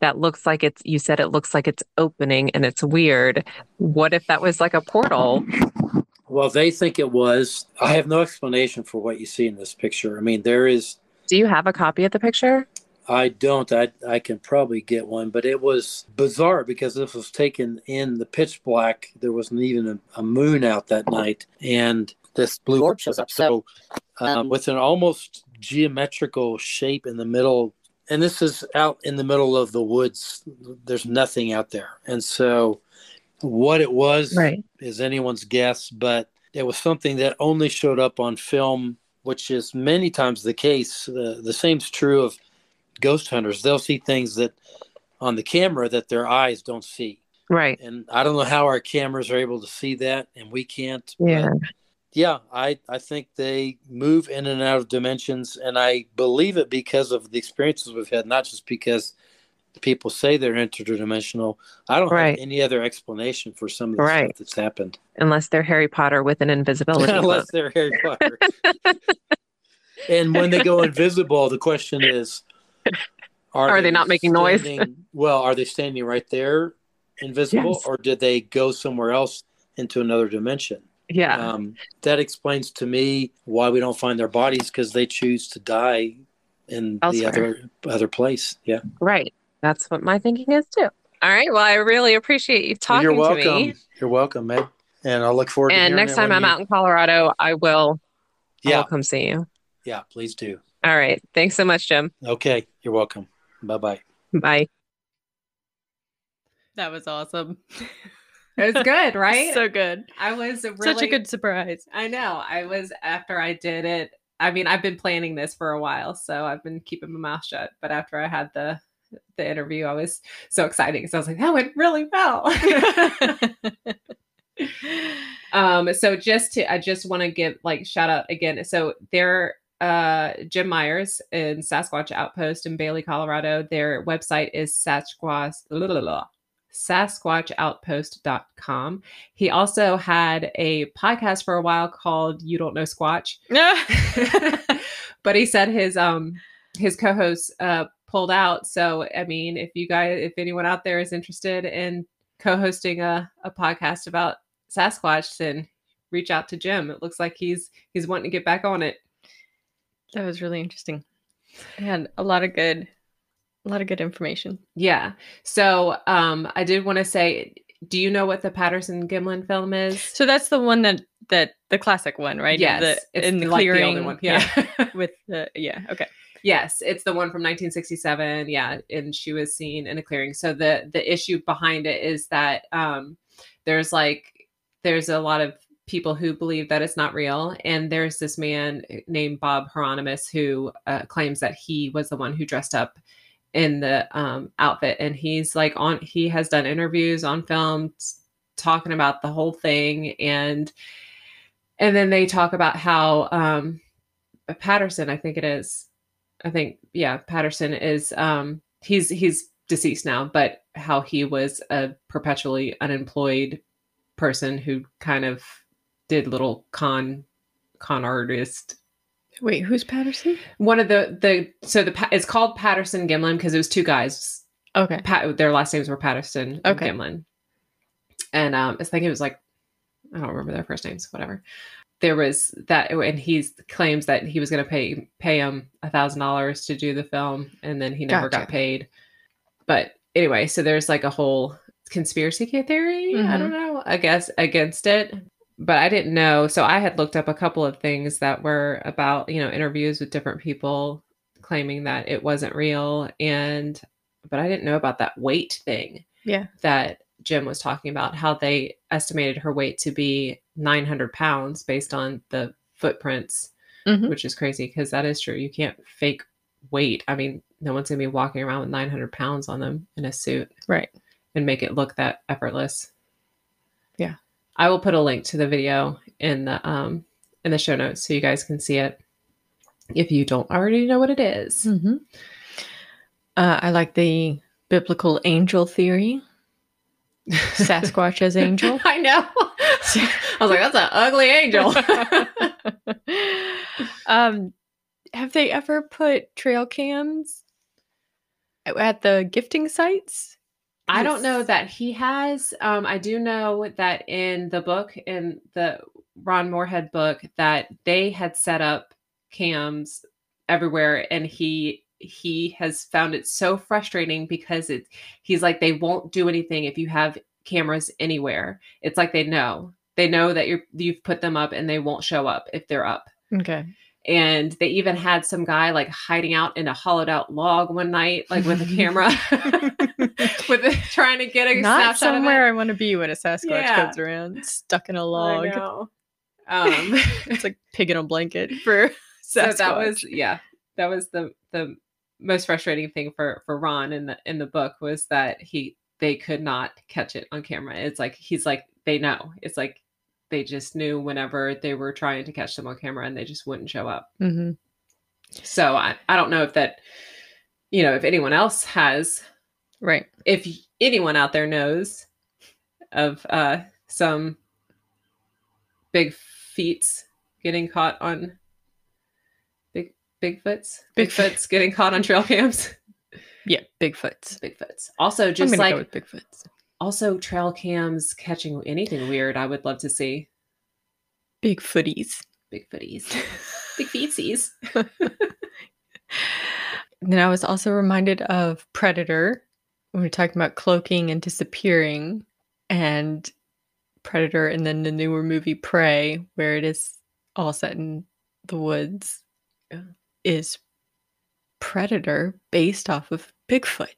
that looks like it's you said it looks like it's opening and it's weird. What if that was like a portal? Well, they think it was. I have no explanation for what you see in this picture. I mean, there is. Do you have a copy of the picture? I don't. I I can probably get one, but it was bizarre because this was taken in the pitch black. There wasn't even a, a moon out that night, and this blue orb shows up. So, um, with an almost geometrical shape in the middle, and this is out in the middle of the woods. There's nothing out there, and so what it was Right. is anyone's guess, but it was something that only showed up on film, which is many times the case. The, the same's true of ghost hunters. They'll see things that on the camera that their eyes don't see. Right. And I don't know how our cameras are able to see that and we can't. but Yeah. Yeah, I, I think they move in and out of dimensions, and I believe it because of the experiences we've had, not just because people say they're interdimensional. I don't Right. have any other explanation for some of the Right. stuff that's happened, Unless they're Harry Potter with an invisibility unless they're Harry Potter. and when they go invisible, the question is, Are are they not making noise? well, are they standing right there, invisible, Yes. or did they go somewhere else into another dimension? Yeah. Um, that explains to me why we don't find their bodies because they choose to die in the other other place. Yeah, right. That's what my thinking is too. All right. Well, I really appreciate you talking to me. you're to welcome. me. You're welcome, Ed. And I'll look forward to And next time I'm you- out in Colorado, I will Yeah, I'll come see you. yeah, please do. All right. Thanks so much, Jim. Okay, you're welcome. Bye bye. Bye. That was awesome. It was good, right? so good. I was really, Such a good surprise. I know. I was after I did it. I mean, I've been planning this for a while, so I've been keeping my mouth shut. But after I had the the interview, I was so excited because I was like, that went really well. um, so just to, I just want to give like shout out again. So there, uh, Jim Myers in Sasquatch Outpost in Bailey, Colorado. Their website is Sasquatch. SasquatchOutpost.com. He also had a podcast for a while called You Don't Know Squatch. but he said his um his co-host uh pulled out. So I mean, if you guys if anyone out there is interested in co-hosting a, a podcast about Sasquatch, then reach out to Jim. It looks like he's he's wanting to get back on it. that was really interesting. It had a lot of good, a lot of good information. Yeah. So um I did want to say, do you know what the Patterson Gimlin film is? So that's the one that that the classic one, right? Yes, The, it's in the like the clearing one. Yeah. with the yeah. Okay. Yes, it's the one from 1967. Yeah, and she was seen in a clearing. So the the issue behind it is that um, there's like there's a lot of people who believe that it's not real, and there's this man named Bob Heironimus who uh, claims that he was the one who dressed up in the um, outfit, and he's like on he has done interviews on film talking about the whole thing, and and then they talk about how um, Patterson, I think it is. I think yeah, Patterson is um he's he's deceased now, but how he was a perpetually unemployed person who kind of did little con con artist. Wait, who's Patterson? One of the the so the it's called Patterson Gimlin because it was two guys. Okay. Pat, their last names were Patterson and Okay. Gimlin, and um I think it was like I don't remember their first names, whatever. There was that, and he claims that he was going to pay pay him a thousand dollars to do the film, and then he never got paid. But anyway, so there's like a whole conspiracy theory. I Mhm. don't know. I guess against it, but I didn't know. So I had looked up a couple of things that were about you know interviews with different people claiming that it wasn't real, and but I didn't know about that weight thing Yeah. that Jim was talking about how they estimated her weight to be 900 pounds based on the footprints, Mhm. which is crazy because that is true. You can't fake weight. I mean, no one's gonna be walking around with 900 pounds on them in a suit Right. and make it look that effortless. I will put a link to the video in the um in the show notes so you guys can see it if you don't already know what it is. hmm Uh, I like the biblical angel theory. Sasquatch as angel. I know. I was like, that's an ugly angel. um, have they ever put trail cams at the gifting sites. I don't know that he has. Um, I do know that in the book, in the Ron Moorehead book, that they had set up cams everywhere, and he he has found it so frustrating because it he's like they won't do anything if you have cameras anywhere. It's like they know they know that you're you've put them up, and they won't show up if they're up. Okay. And they even had some guy like hiding out in a hollowed out log one night, like with a camera, with it, trying to get a Not snapshot somewhere I want to be when a Sasquatch Yeah. comes around, stuck in a log. Um, It's like pig in a blanket for so Sasquatch. that was yeah, that was the the most frustrating thing for for Ron in the in the book was that he they could not catch it on camera. It's like he's like they know. It's like they just knew whenever they were trying to catch them on camera and they just wouldn't show up. Mhm. So I, I don't know if that, you know, if anyone else has, right. if anyone out there knows of uh, some big feats getting caught on big Bigfoots, Bigfoot. Bigfoots getting caught on trail cams. Yeah, Bigfoots. Bigfoots. Also, just like Bigfoots. Also trail cams catching anything weird. I would love to see big footies big footies big feetsies. Then I was also reminded of Predator when we were talking about cloaking and disappearing, and Predator, and then the newer movie Prey, where it is all set in the woods, Yeah. is Predator based off of Bigfoot.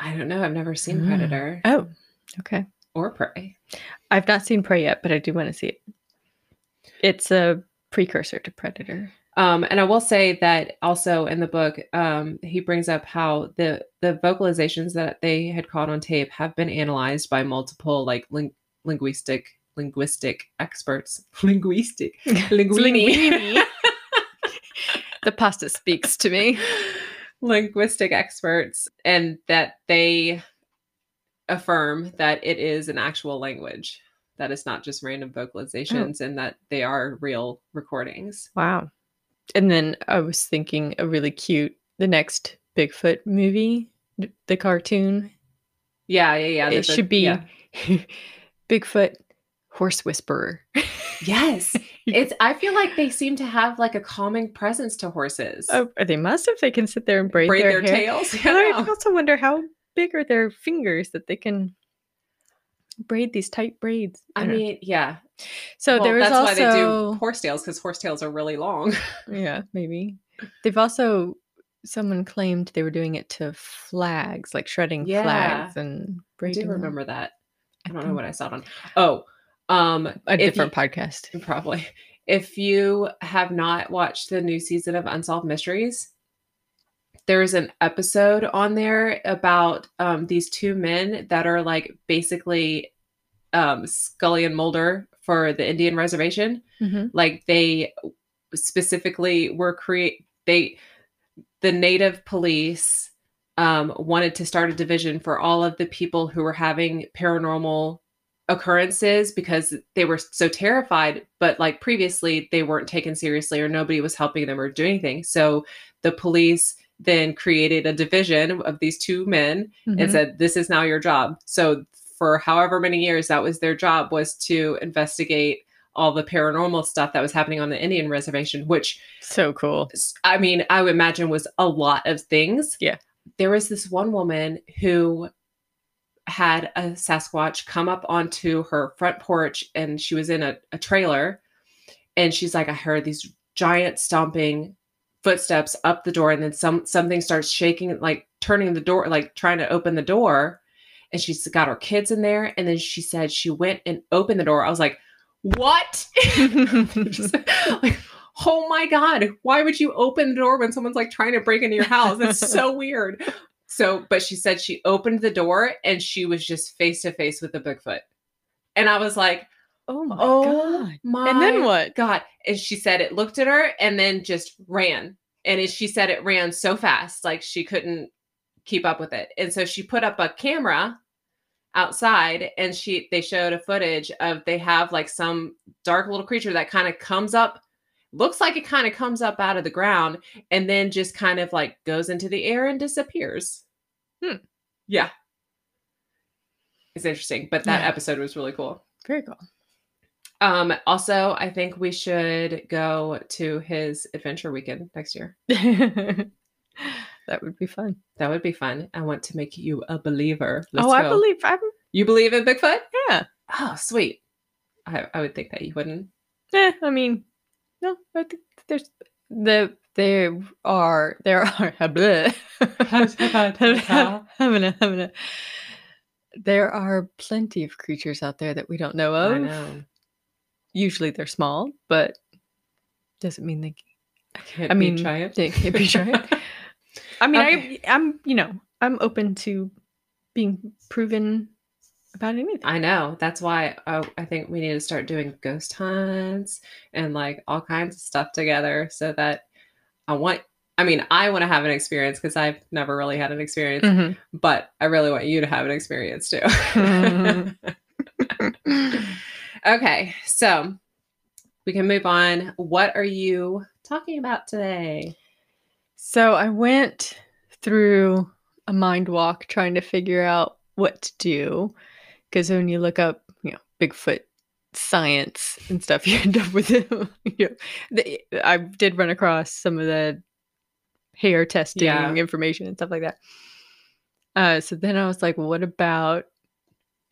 I don't know. I've never seen Mm. Predator Oh, okay. or Prey. I've not seen Prey yet, but I do want to see it. It's a precursor to Predator. Um, and I will say that also in the book, um, he brings up how the the vocalizations that they had caught on tape have been analyzed by multiple like ling- linguistic linguistic experts. Linguistic. Linguini. the pasta speaks to me. Linguistic experts and that they affirm that it is an actual language that it's not just random vocalizations and that they are real recordings Wow. And then I was thinking a really cute the next Bigfoot movie, the cartoon. yeah yeah yeah it there's a- should be yeah. Bigfoot horse whisperer. yes it's i feel like they seem to have like a calming presence to horses oh, they must if they can sit there and braid, braid their, their, tails And Yeah. I also wonder how big are their fingers that they can braid these tight braids. i know. mean yeah so well, there was that's also why they do horse tails because horse tails are really long Yeah, maybe. They've also someone claimed they were doing it to flags, like shredding Yeah. flags and i do braiding. them. remember that i don't know what i saw it on oh um A if you- different podcast. Probably. If you have not watched the new season of Unsolved Mysteries, there's an episode on there about um, these two men that are like basically um, Scully and Mulder for the Indian reservation. Mhm. Like they specifically were create they the native police um, wanted to start a division for all of the people who were having paranormal occurrences because they were so terrified but like previously they weren't taken seriously or nobody was helping them or doing anything so the police then created a division of these two men Mhm. and said this is now your job so for however many years that was their job was to investigate all the paranormal stuff that was happening on the indian reservation which So cool. I mean, I would imagine was a lot of things. Yeah. There was this one woman who had a Sasquatch come up onto her front porch and she was in a, a trailer. And she's like, I heard these giant stomping footsteps up the door. And then some something starts shaking, like turning the door, like trying to open the door. And she's got her kids in there. And then she said she went and opened the door. I was like, what? Just like, oh my god, why would you open the door when someone's like trying to break into your house? That's so weird. So, but she said she opened the door and she was just face to face with the Bigfoot. And I was like, oh my oh god. my And then what? God. And she said it looked at her and then just ran. And it, she said it ran so fast, like she couldn't keep up with it. And so she put up a camera outside and she they showed a footage of they have like some dark little creature that kind of comes up looks like it kind of comes up out of the ground and then just kind of like goes into the air and disappears. Hmm. Yeah. It's interesting, but that Yeah. episode was really cool. Very cool. Um, also, I think we should go to his adventure weekend next year. that would be fun. That would be fun. I want to make you a believer. Let's oh, I go. believe I'm you believe in Bigfoot? yeah. Oh, sweet. I, I would think that you wouldn't. Eh, I mean, no, I think there's the there are there are bleh. Hamina, hamina. there are plenty of creatures out there that we don't know of. I know. Usually they're small, but doesn't mean they Can't I be mean, giant. they can't be giant. I mean, Okay. I I'm you know I'm open to being proven about anything. I know. That's why I, I think we need to start doing ghost hunts and like all kinds of stuff together so that I want, I mean, I want to have an experience because I've never really had an experience, Mhm. but I really want you to have an experience too. okay. So we can move on. What are you talking about today? So I went through a mind walk trying to figure out what to do. Because when you look up, you know, Bigfoot science and stuff, you end up with, you know, the, I did run across some of the hair testing Yeah. information and stuff like that. Uh, so then I was like, well, what about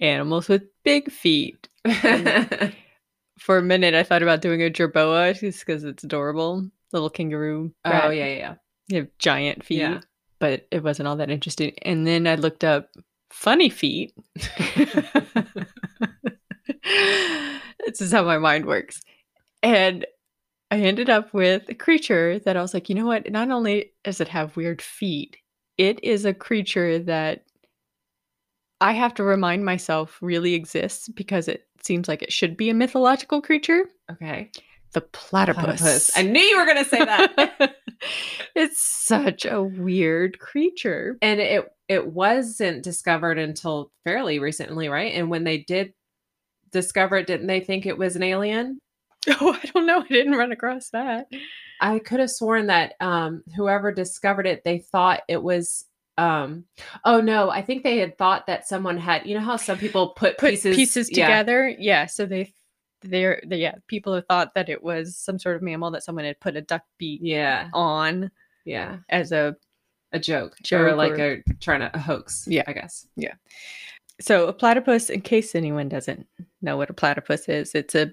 animals with big feet? For a minute, I thought about doing a jerboa just because it's adorable. Little kangaroo. oh, rat. yeah, yeah. They have giant feet, Yeah. but it wasn't all that interesting. And then I looked up funny feet. this is how my mind works. And I ended up with a creature that I was like, you know what? Not only does it have weird feet, it is a creature that I have to remind myself really exists because it seems like it should be a mythological creature. Okay. The platypus. Platypus. I knew you were going to say that. it's such a weird creature. and it it wasn't discovered until fairly recently, right? And when they did discover it, didn't they think it was an alien? Oh, I don't know. I didn't run across that. I could have sworn that um whoever discovered it, they thought it was um oh no, I think they had thought that someone had you know how some people put, Put pieces pieces, yeah. together. Yeah. So they, they're, they, yeah, people have thought that it was some sort of mammal that someone had put a duck beak Yeah. on Yeah. as a. A joke. or like or- a trying to a hoax. Yeah. I guess. Yeah. So a platypus, in case anyone doesn't know what a platypus is, it's a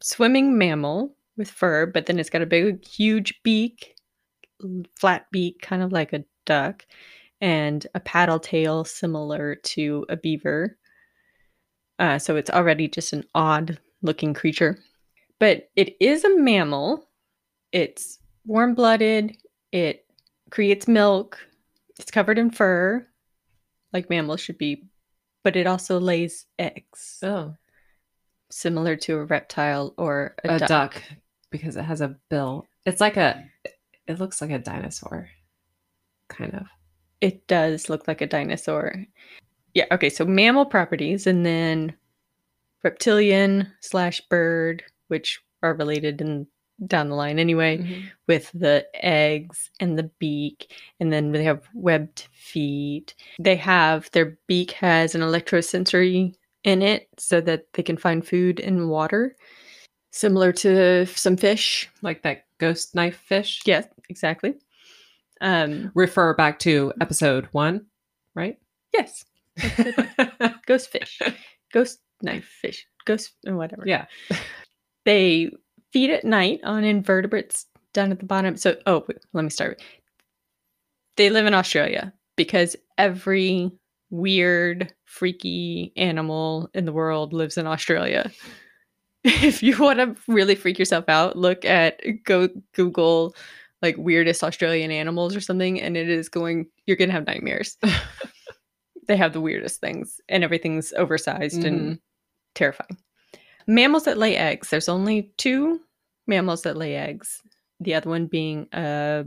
swimming mammal with fur, but then it's got a big, huge beak, flat beak, kind of like a duck, and a paddle tail similar to a beaver. Uh, so it's already just an odd looking creature. But it is a mammal. It's warm blooded. It creates milk. It's covered in fur, like mammals should be. But it also lays eggs, Oh. similar to a reptile or a, A, duck. duck. because it has a bill. It's like a it looks like a dinosaur. Kind of. It does look like a dinosaur. Yeah, okay, so mammal properties and then reptilian slash bird, which are related and down the line anyway, Mhm. with the eggs and the beak, and then they have webbed feet. They have their beak has an electrosensory in it so that they can find food in water, similar to some fish. Like that ghost knife fish. Yes, exactly. Um, Refer back to episode one, right? yes, ghost fish, ghost knife fish, ghost whatever. yeah. They feed at night on invertebrates down at the bottom. So, oh, wait, let me start. They live in Australia because every weird, freaky animal in the world lives in Australia. If you want to really freak yourself out, look at go Google like weirdest Australian animals or something, and it is going. You're gonna have nightmares. They have the weirdest things, and everything's oversized and mm-hmm. terrifying. Mammals that lay eggs. There's only two mammals that lay eggs. The other one being a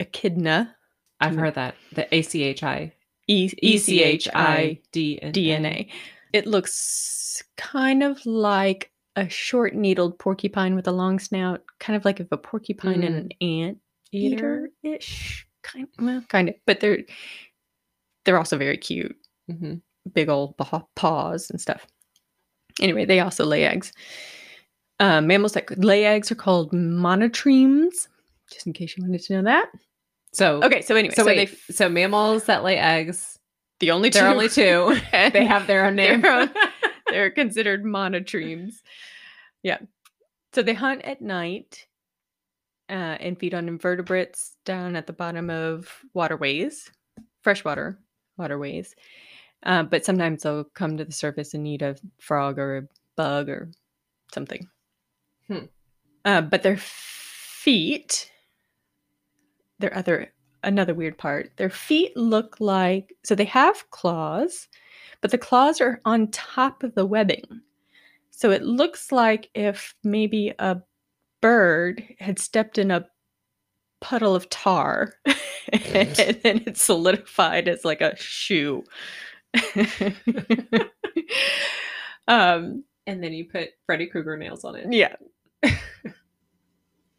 echidna, I've heard that. The ACHI. E E C H I D DNA. It looks kind of like a short needled porcupine with a long snout, kind of like if a porcupine and mm. an ant eater ish. Kind well, kind of. But they're they're also very cute. Mhm. Big old paw- paws and stuff. Anyway, they also lay eggs. Uh, mammals that lay eggs are called monotremes, just in case you wanted to know that. So Okay, so anyway, So, so, wait, they so mammals that lay eggs, the only there two are only two. they have their own name. Their own- they're considered monotremes. Yeah. So they hunt at night uh, and feed on invertebrates down at the bottom of waterways, freshwater waterways. Uh, but sometimes they'll come to the surface and eat a frog or a bug or something. Hmm. Uh, but their feet, their other another weird part, their feet look like so they have claws, but the claws are on top of the webbing. So it looks like if maybe a bird had stepped in a puddle of tar and then it solidified as like a shoe. um and then you put Freddy Krueger nails on it. yeah.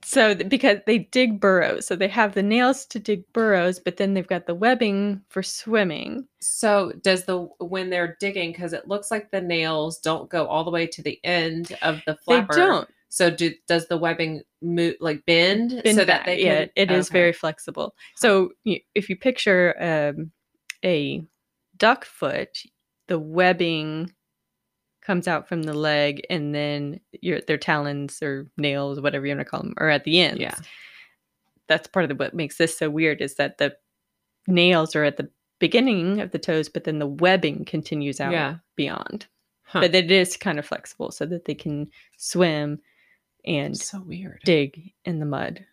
so th- because they dig burrows, so they have the nails to dig burrows, but then they've got the webbing for swimming. So does the when they're digging because it looks like the nails don't go all the way to the end of the flapper. They don't So do, does the webbing move like bend, bend so that back. they yeah, can? it is okay. very flexible. So if you picture um, a duck foot, the webbing comes out from the leg, and then your their talons or nails, whatever you want to call them, are at the ends. Yeah. that's part of the, what makes this so weird is that the nails are at the beginning of the toes, but then the webbing continues out Yeah. beyond. Huh. But it is kind of flexible so that they can swim and so weird. dig in the mud.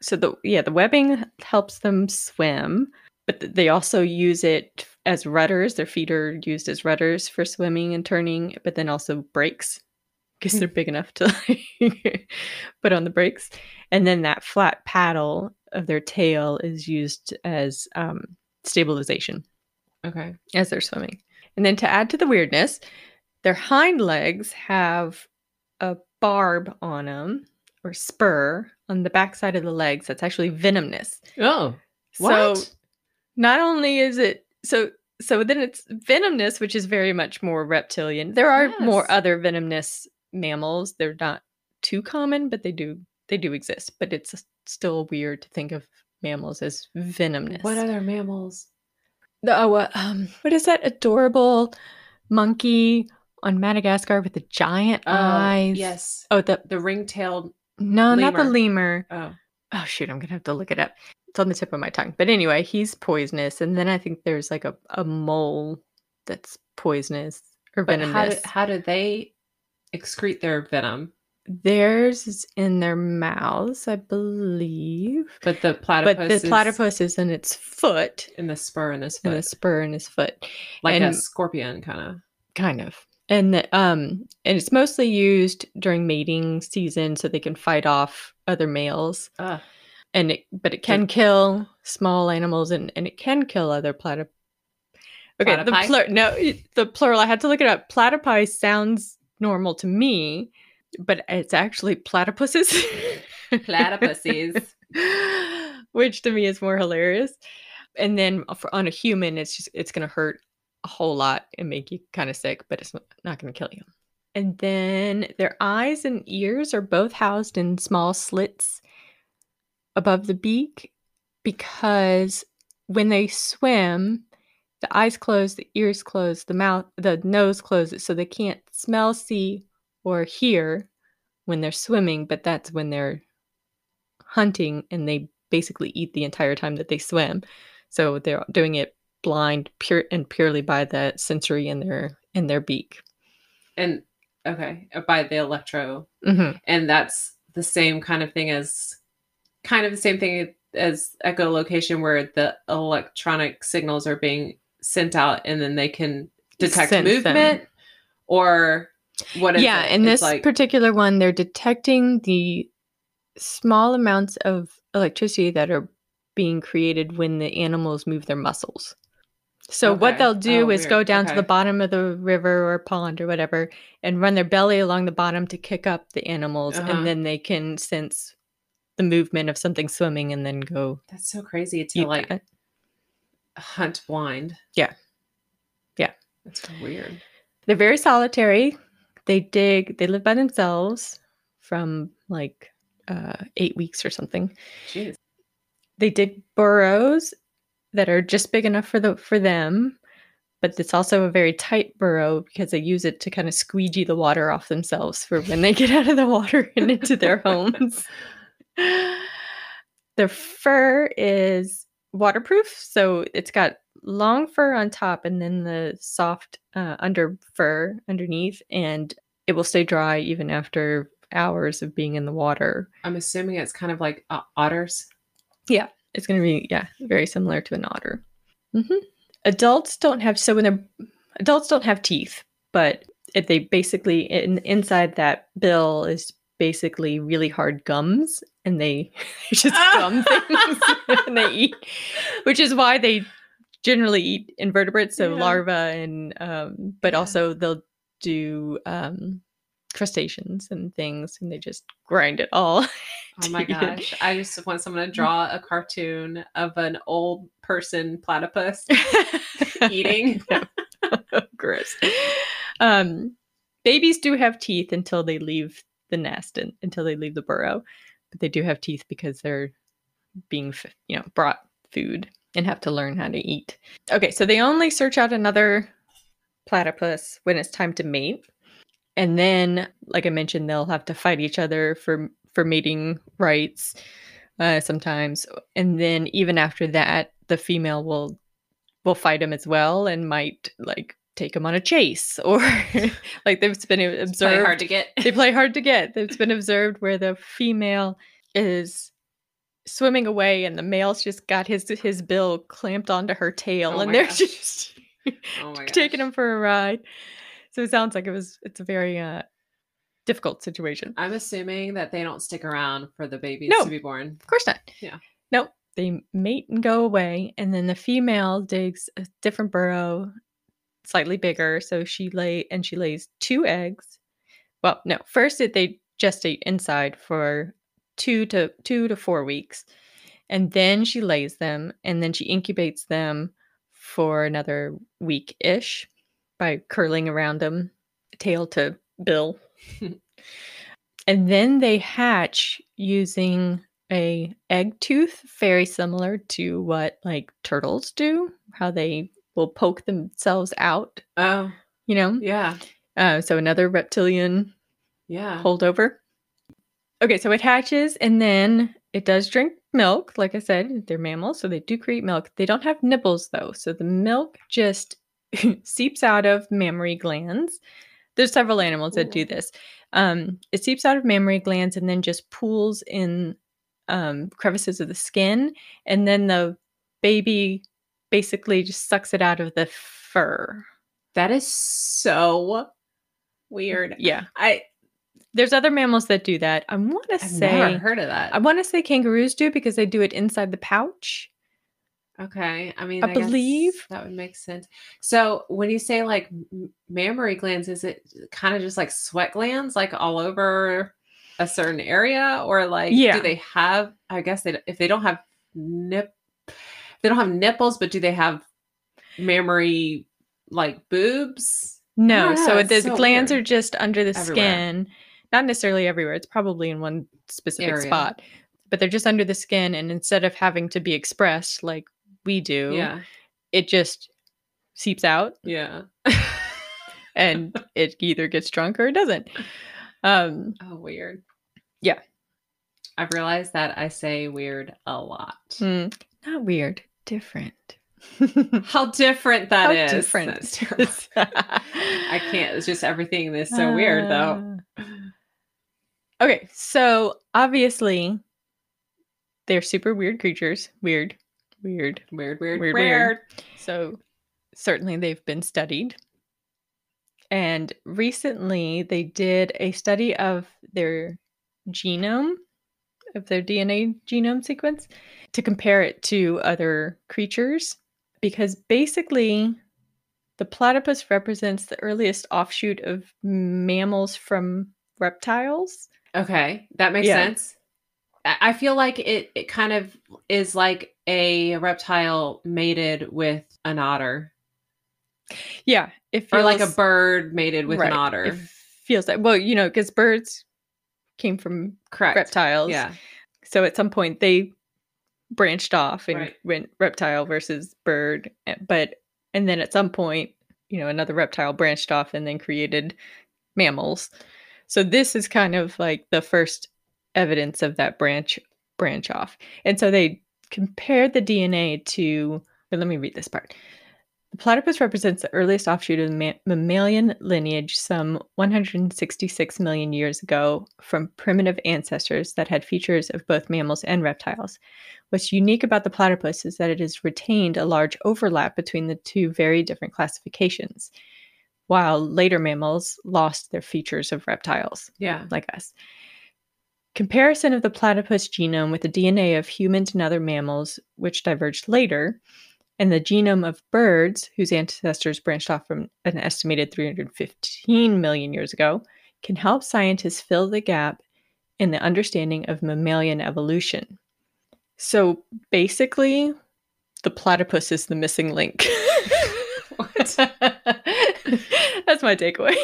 So the yeah, the webbing helps them swim, but th- they also use it as rudders. Their feet are used as rudders for swimming and turning, but then also brakes because they're big enough to like, put on the brakes. And then that flat paddle of their tail is used as um, stabilization Okay. as they're swimming. And then to add to the weirdness, their hind legs have a barb on them or spur on the backside of the legs that's actually venomous. Oh, So not only is it so so then it's venomous, which is very much more reptilian. There are more other venomous mammals. They're not too common, but they do they do exist. But it's still weird to think of mammals as venomous. what other mammals? The, oh, uh, um, what is that adorable monkey on Madagascar with the giant oh, eyes? yes, Oh, the the ring-tailed. no, not the lemur. lemur. Oh, Oh shoot, I'm gonna have to look it up. It's on the tip of my tongue. But anyway, he's poisonous, and then I think there's like a, a mole that's poisonous or but how do, how do they excrete their venom? Theirs is in their mouths, I believe. But the platypus, but the is platypus is in its foot, in the spur in his foot. in the spur in his foot. like a scorpion, kind of. kind of and um and it's mostly used during mating season so they can fight off other males. Ah, and it but it can kill small animals and and it can kill other platyp okay the plur- no the plural i had to look it up. Platypi sounds normal to me but it's actually platypuses. Platypuses. which to me is more hilarious. And then for, on a human it's just it's going to hurt a whole lot and make you kind of sick but it's not going to kill you and then their eyes and ears are both housed in small slits above the beak because when they swim the eyes close the ears close the mouth the nose closes so they can't smell see or hear when they're swimming but that's when they're hunting and they basically eat the entire time that they swim. So they're doing it blind pure and purely by the sensory in their in their beak. and okay, uh, by the electro, hmm and that's the same kind of thing as, kind of the same thing as echolocation, where the electronic signals are being sent out, and then they can detect Sense them. movement, or what Yeah, it? in It's this like particular one, they're detecting the small amounts of electricity that are being created when the animals move their muscles. So what they'll do Oh, is go weird. down to the bottom of the river or pond or whatever and run their belly along the bottom to kick up the animals Uh-huh. and then they can sense the movement of something swimming and then go That's so crazy to like that. hunt blind. Yeah. Yeah. That's weird. They're very solitary. They dig, they live by themselves from like uh, eight weeks or something. Jeez. They dig burrows that are just big enough for the for them, but it's also a very tight burrow because they use it to kind of squeegee the water off themselves for when they get out of the water and into their homes. Their fur is waterproof, so it's got long fur on top and then the soft uh, under fur underneath, and it will stay dry even after hours of being in the water. I'm assuming it's kind of like uh, otters. It's going to be yeah, very similar to an otter. hmm Adults don't have so when they're adults don't have teeth, but it, they basically in, inside that bill is basically really hard gums, and they just gum things and they eat, which is why they generally eat invertebrates, so Yeah. larvae and um, but Yeah. also they'll do um, crustaceans and things, and they just grind it all. Oh my to eat it. gosh. I just want someone to draw a cartoon of an old person platypus eating. Gross. Um, babies do have teeth until they leave the nest and until they leave the burrow, but they do have teeth because they're being, you know, brought food and have to learn how to eat. Okay, so they only search out another platypus when it's time to mate, and then, like I mentioned, they'll have to fight each other for for mating rights uh, sometimes, and then even after that, the female will will fight him as well and might like take him on a chase or like there's been Play observed hard to get. they play hard to get it's been observed where the female is swimming away and the male's just got his his bill clamped onto her tail Oh and they're gosh. just Oh taking him for a ride so it sounds like it was it's a very uh difficult situation I'm assuming that they don't stick around for the babies No. to be born. Of course not. Yeah. Nope. They mate and go away, and then the female digs a different burrow, slightly bigger. So she lay and she lays two eggs. Well, no. First, it, they gestate inside for two to two to four weeks, and then she lays them, and then she incubates them for another week ish by curling around them, tail to bill. and then they hatch using a egg tooth very similar to what like turtles do how they will poke themselves out Oh, you know yeah. uh, so another reptilian Yeah. holdover okay so it hatches and then it does drink milk like i said they're mammals so they do create milk they don't have nipples though so the milk just seeps out of mammary glands there's several animals that do this um, it seeps out of mammary glands and then just pools in um, crevices of the skin and then the baby basically just sucks it out of the fur That is so weird. yeah I there's other mammals that do that i want to say never heard of that. I want to say kangaroos do because they do it inside the pouch. Okay. I mean, I I, believe- that would make sense. So when you say like mammary glands, is it kind of just like sweat glands, like all over a certain area, or like Yeah. do they have? I guess they if they don't have nip, they don't have nipples, but do they have mammary like boobs? No, Oh, so the so glands weird. are just under the Everywhere. skin, not necessarily everywhere. It's probably in one specific Area. spot, but they're just under the skin. And instead of having to be expressed like we do, Yeah. it just seeps out Yeah. and it either gets drunk or it doesn't. Um, Oh, weird. Yeah. I've realized that I say weird a lot. mm, not weird, different. How different that How is. different. That's terrible. I can't. It's just everything is so weird, though. Uh, Okay, so obviously they're super weird creatures. Weird, weird. Weird, weird, Weird, weird. So certainly they've been studied. And recently they did a study of their genome, of their DNA genome sequence, to compare it to other creatures. because basically the platypus represents the earliest offshoot of mammals from reptiles. Okay, that makes Yeah. sense. I feel like it, it kind of is like a reptile mated with an otter, Yeah, it or feels like a bird mated with right, an otter. It feels like well, you know, because birds came from Correct. reptiles. Yeah. So at some point they branched off and Right. went reptile versus bird, eh, but and then at some point, you know, another reptile branched off and then created mammals. So this is kind of like the first evidence of that branch branch off. And so they compared the DNA to let me read this part. The platypus represents the earliest offshoot of the ma- mammalian lineage some 166 million years ago from primitive ancestors that had features of both mammals and reptiles. What's unique about the platypus is that it has retained a large overlap between the two very different classifications, while later mammals lost their features of reptiles Yeah. like us. Comparison of the platypus genome with the DNA of humans and other mammals, which diverged later, and the genome of birds, whose ancestors branched off from an estimated 315 million years ago, can help scientists fill the gap in the understanding of mammalian evolution. So basically, the platypus is the missing link. That's my takeaway.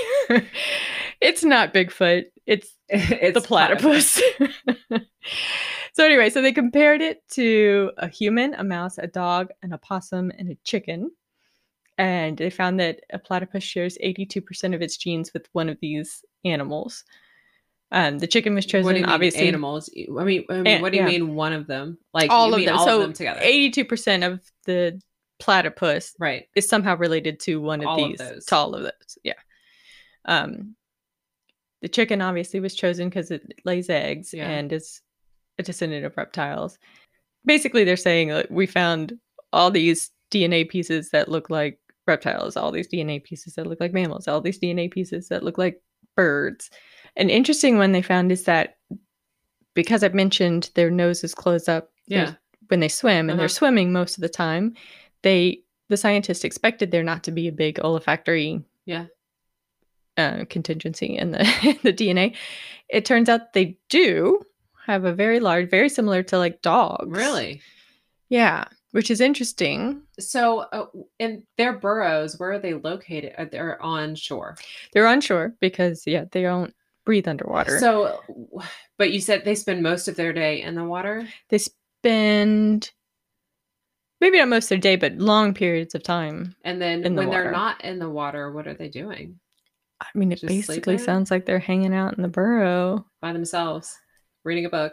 it's not Bigfoot. It's it's the platypus. so anyway, so they compared it to a human, a mouse, a dog, an opossum, and a chicken. And they found that a platypus shares 82% of its genes with one of these animals. Um, the chicken was chosen, What do you mean, obviously. animals. I mean, I mean An- what do you yeah. mean one of them? Like all of them. all so of them together. 82% of the platypus right. is somehow related to one of All of these those. to all of those yeah um the chicken obviously was chosen because it lays eggs Yeah. and is a descendant of reptiles basically they're saying like, we found all these dna pieces that look like reptiles all these dna pieces that look like mammals all these dna pieces that look like birds an interesting one they found is that because i've mentioned their noses close up Yeah. when they swim and Uh-huh. they're swimming most of the time they the scientists expected there not to be a big olfactory Yeah. Uh, contingency in the the DNA. It turns out they do have a very large, very similar to like dogs. Really? Yeah, which is interesting. So, uh, in their burrows, where are they located? Uh, They're on shore. They're on shore because yeah, they don't breathe underwater. So, but you said they spend most of their day in the water. they spend maybe not most of their day, but long periods of time. And then the when they're not in the water, what are they doing I mean, it Just basically sleeping? sounds like they're hanging out in the burrow. by themselves, reading a book?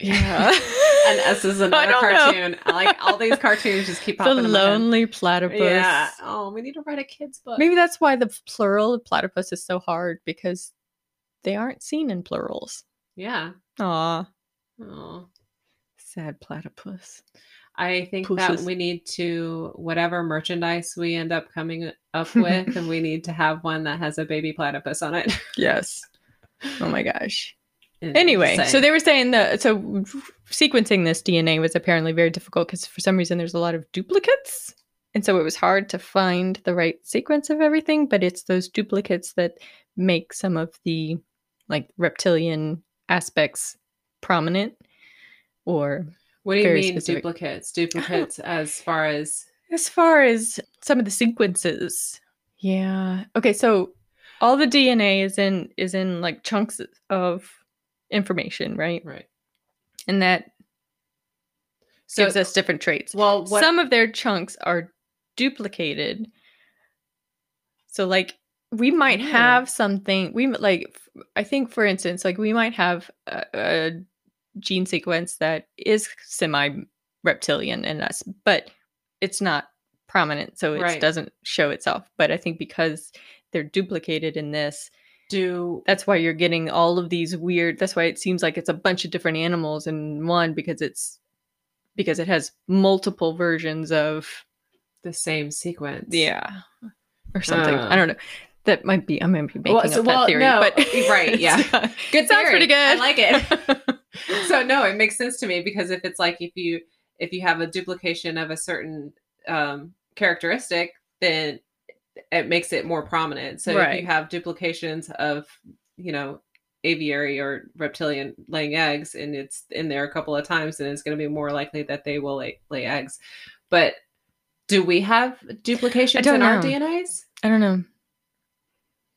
Yeah. And this is another don't know. cartoon. I like all these cartoons just keep the popping in my head. lonely platypus. Yeah. Oh, we need to write a kids book. Maybe that's why the plural of platypus is so hard because they aren't seen in plurals. Yeah. Aw, Oh. sad platypus. I think that we need to whatever merchandise we end up coming up with, and we need to have one that has a baby platypus on it. Yes. Oh my gosh. And Anyway, so they were saying that so sequencing this DNA was apparently very difficult because for some reason there's a lot of duplicates. And so it was hard to find the right sequence of everything, but it's those duplicates that make some of the like reptilian aspects prominent or what do you mean specific. duplicates? Duplicates as far as As far as some of the sequences, yeah. Okay, so all the DNA is in is in like chunks of information, right? right. And that So gives us different traits. well, what Some of their chunks are duplicated. So like we might Oh. have something we like I think for instance like we might have a, a gene sequence that is semi reptilian in us, but it's not prominent so it Right. doesn't show itself. But I think because they're duplicated in this do that's why you're getting all of these weird that's why it seems like it's a bunch of different animals in one because it's because it has multiple versions of the same sequence? yeah or something Uh. i don't know that might be i might be making Well, so- up that well, theory no, but right, yeah. Good sounds pretty good. I like it. so no, it makes sense to me because if it's like if you if you have a duplication of a certain um, characteristic, then it makes it more prominent. So if you have duplications of, you know, aviary or reptilian laying eggs, and it's in there a couple of times, then it's going to be more likely that they will lay, lay eggs. But do we have duplications in our. DNAs? I don't know.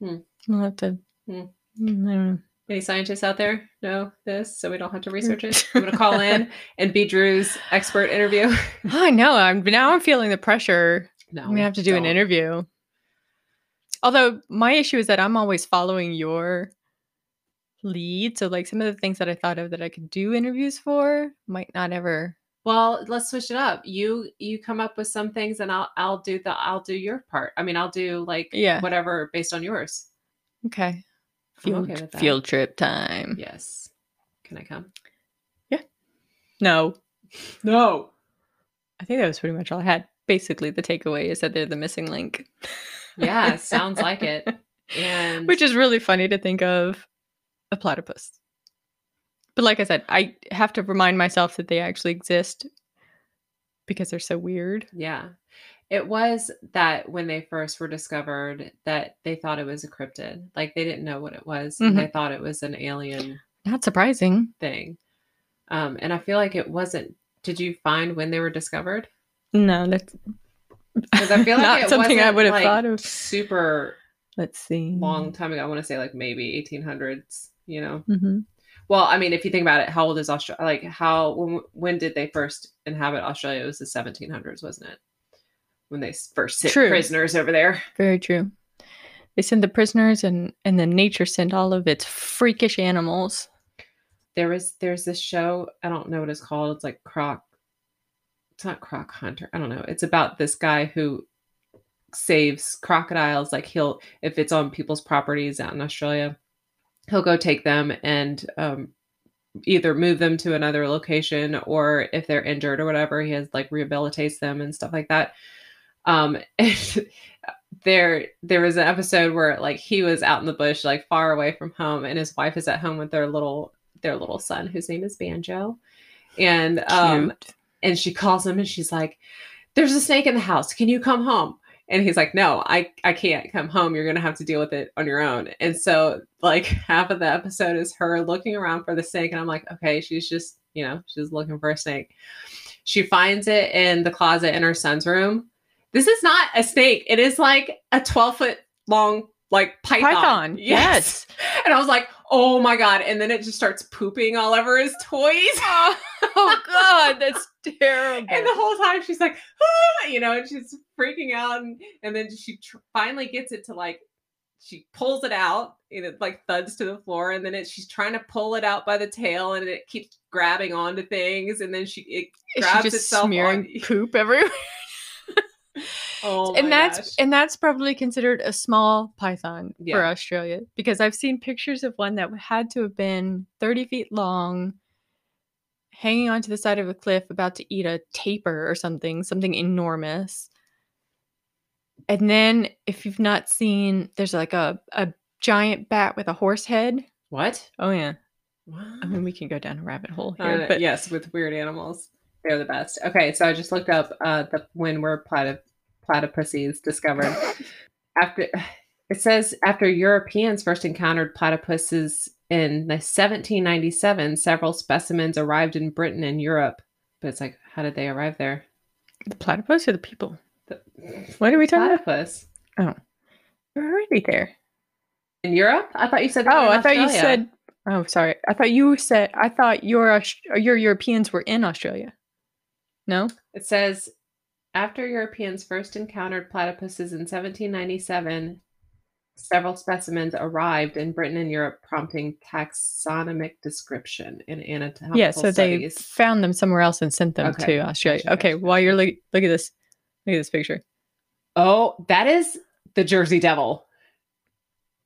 Hmm. We'll have to. Hmm. Mm, I don't know. Any scientists out there know this, so we don't have to research it? I'm going to call in and be Dru's expert interview. I know. I'm now. I'm feeling the pressure. No, I'm gonna have to do an don't. interview. Although my issue is that I'm always following your lead, so like some of the things that I thought of that I could do interviews for might not ever. Well, let's switch it up. You you come up with some things, and I'll I'll do the I'll do your part. I mean, I'll do like Yeah. whatever based on yours. Okay. Field okay field trip time. Yes. Can I come? Yeah. No, No. I think that was pretty much all I had. Basically, the takeaway is that they're the missing link. Yeah, sounds like it. And Which is really funny to think of a platypus. But like I said, I have to remind myself that they actually exist because they're so weird. yeah, it was that when they first were discovered, that they thought it was a cryptid. Like they didn't know what it was. and They thought it was an alien Not surprising. thing. Um, and I feel like it wasn't. Did you find when they were discovered? No, that's Because I feel like not it something I would have like, thought of. super Let's see. long time ago. I want to say like maybe 1800s. You know. hmm Well, I mean, if you think about it, how old is Australia? Like, how when, when did they first inhabit Australia? It was the 1700s, wasn't it? When they first sent True. prisoners over there. Very true. They send the prisoners, and and then nature sent all of its freakish animals. There was there's this show. I don't know what it's called. It's like Croc. It's not Croc Hunter. I don't know. It's about this guy who saves crocodiles. Like he'll if it's on people's properties out in Australia, he'll go take them and um, either move them to another location or if they're injured or whatever, he has like rehabilitates them and stuff like that. Um, and there there was an episode where like he was out in the bush, like far away from home, and his wife is at home with their little their little son, whose name is Banjo, and um, Cute. and she calls him and she's like, "There's a snake in the house. Can you come home?" And he's like, "No, I I can't come home. You're gonna have to deal with it on your own." And so like half of the episode is her looking around for the snake, and I'm like, okay, she's just you know she's looking for a snake. She finds it in the closet in her son's room. This is not a snake. It is like a 12 foot long like python. Python, yes. And I was like, oh my god! And then it just starts pooping all over his toys. oh God, that's terrible. And the whole time she's like, ah, you know, and she's freaking out. And, and then she tr- finally gets it to like, she pulls it out and it like thuds to the floor. And then it, she's trying to pull it out by the tail and it keeps grabbing onto things. And then she, it grabs she itself smearing on- poop everywhere. Oh and that's gosh. and that's probably considered a small python for Australia because I've seen pictures of one that had to have been 30 feet long, hanging onto the side of a cliff, about to eat a tapir or something, something enormous. And then, if you've not seen, there's like a, a giant bat with a horse head. what? Oh, yeah. What? I mean, we can go down a rabbit hole Uh, here. but yes, with weird animals. They're the best. Okay, so I just looked up uh, the when were platyp- platypuses discovered. after it says after Europeans first encountered platypuses in 1797, several specimens arrived in Britain and Europe. But it's like, how did they arrive there? the platypus or the people? The- What are we talking about? Platypus Oh, They're already there. in Europe? I thought you said. Oh, I thought you said. Oh, sorry. I thought you said. I thought your your Europeans were in Australia. No. It says after Europeans first encountered platypuses in 1797, several specimens arrived in Britain and Europe, prompting taxonomic description in anatomical yeah. So they found them somewhere else and sent them Okay. to Australia. Okay. While you're look, look at this. Look at this picture. Oh, that is the Jersey Devil.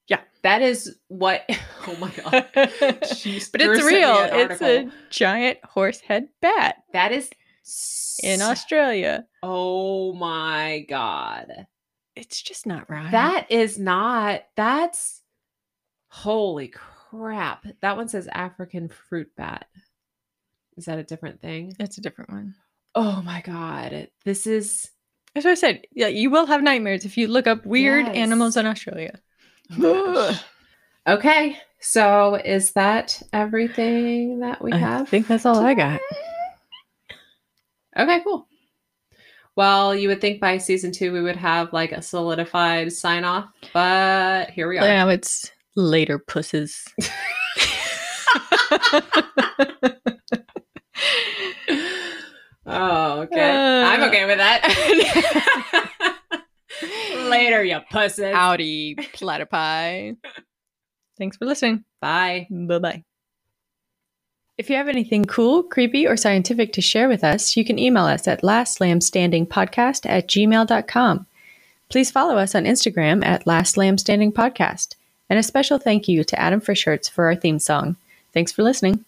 Yeah. that is what. Oh my god, Jeez, but it's real. It's a giant horse head bat that is in Australia. Oh my god. It's just not right. That is not. That's holy crap. That one says African fruit bat. Is that a different thing? It's a different one. Oh my god. This is That's what I said. Yeah, you will have nightmares if you look up weird Yes. animals in Australia. Oh okay. So is that everything that we have? I think that's all I got. Okay, cool. Well, you would think by season two we would have like a solidified sign off, but here we are. Now it's later pusses. Oh, okay. I'm Uh, okay with that. Later, you pusses. Howdy, platypi. Thanks for listening. Bye. Bye bye. If you have anything cool, creepy, or scientific to share with us, you can email us at lastlambstandingpodcast at gmail.com. Please follow us on Instagram at Last Lamb Standing Podcast. And a special thank you to Adam Frischhertz for our theme song. Thanks for listening.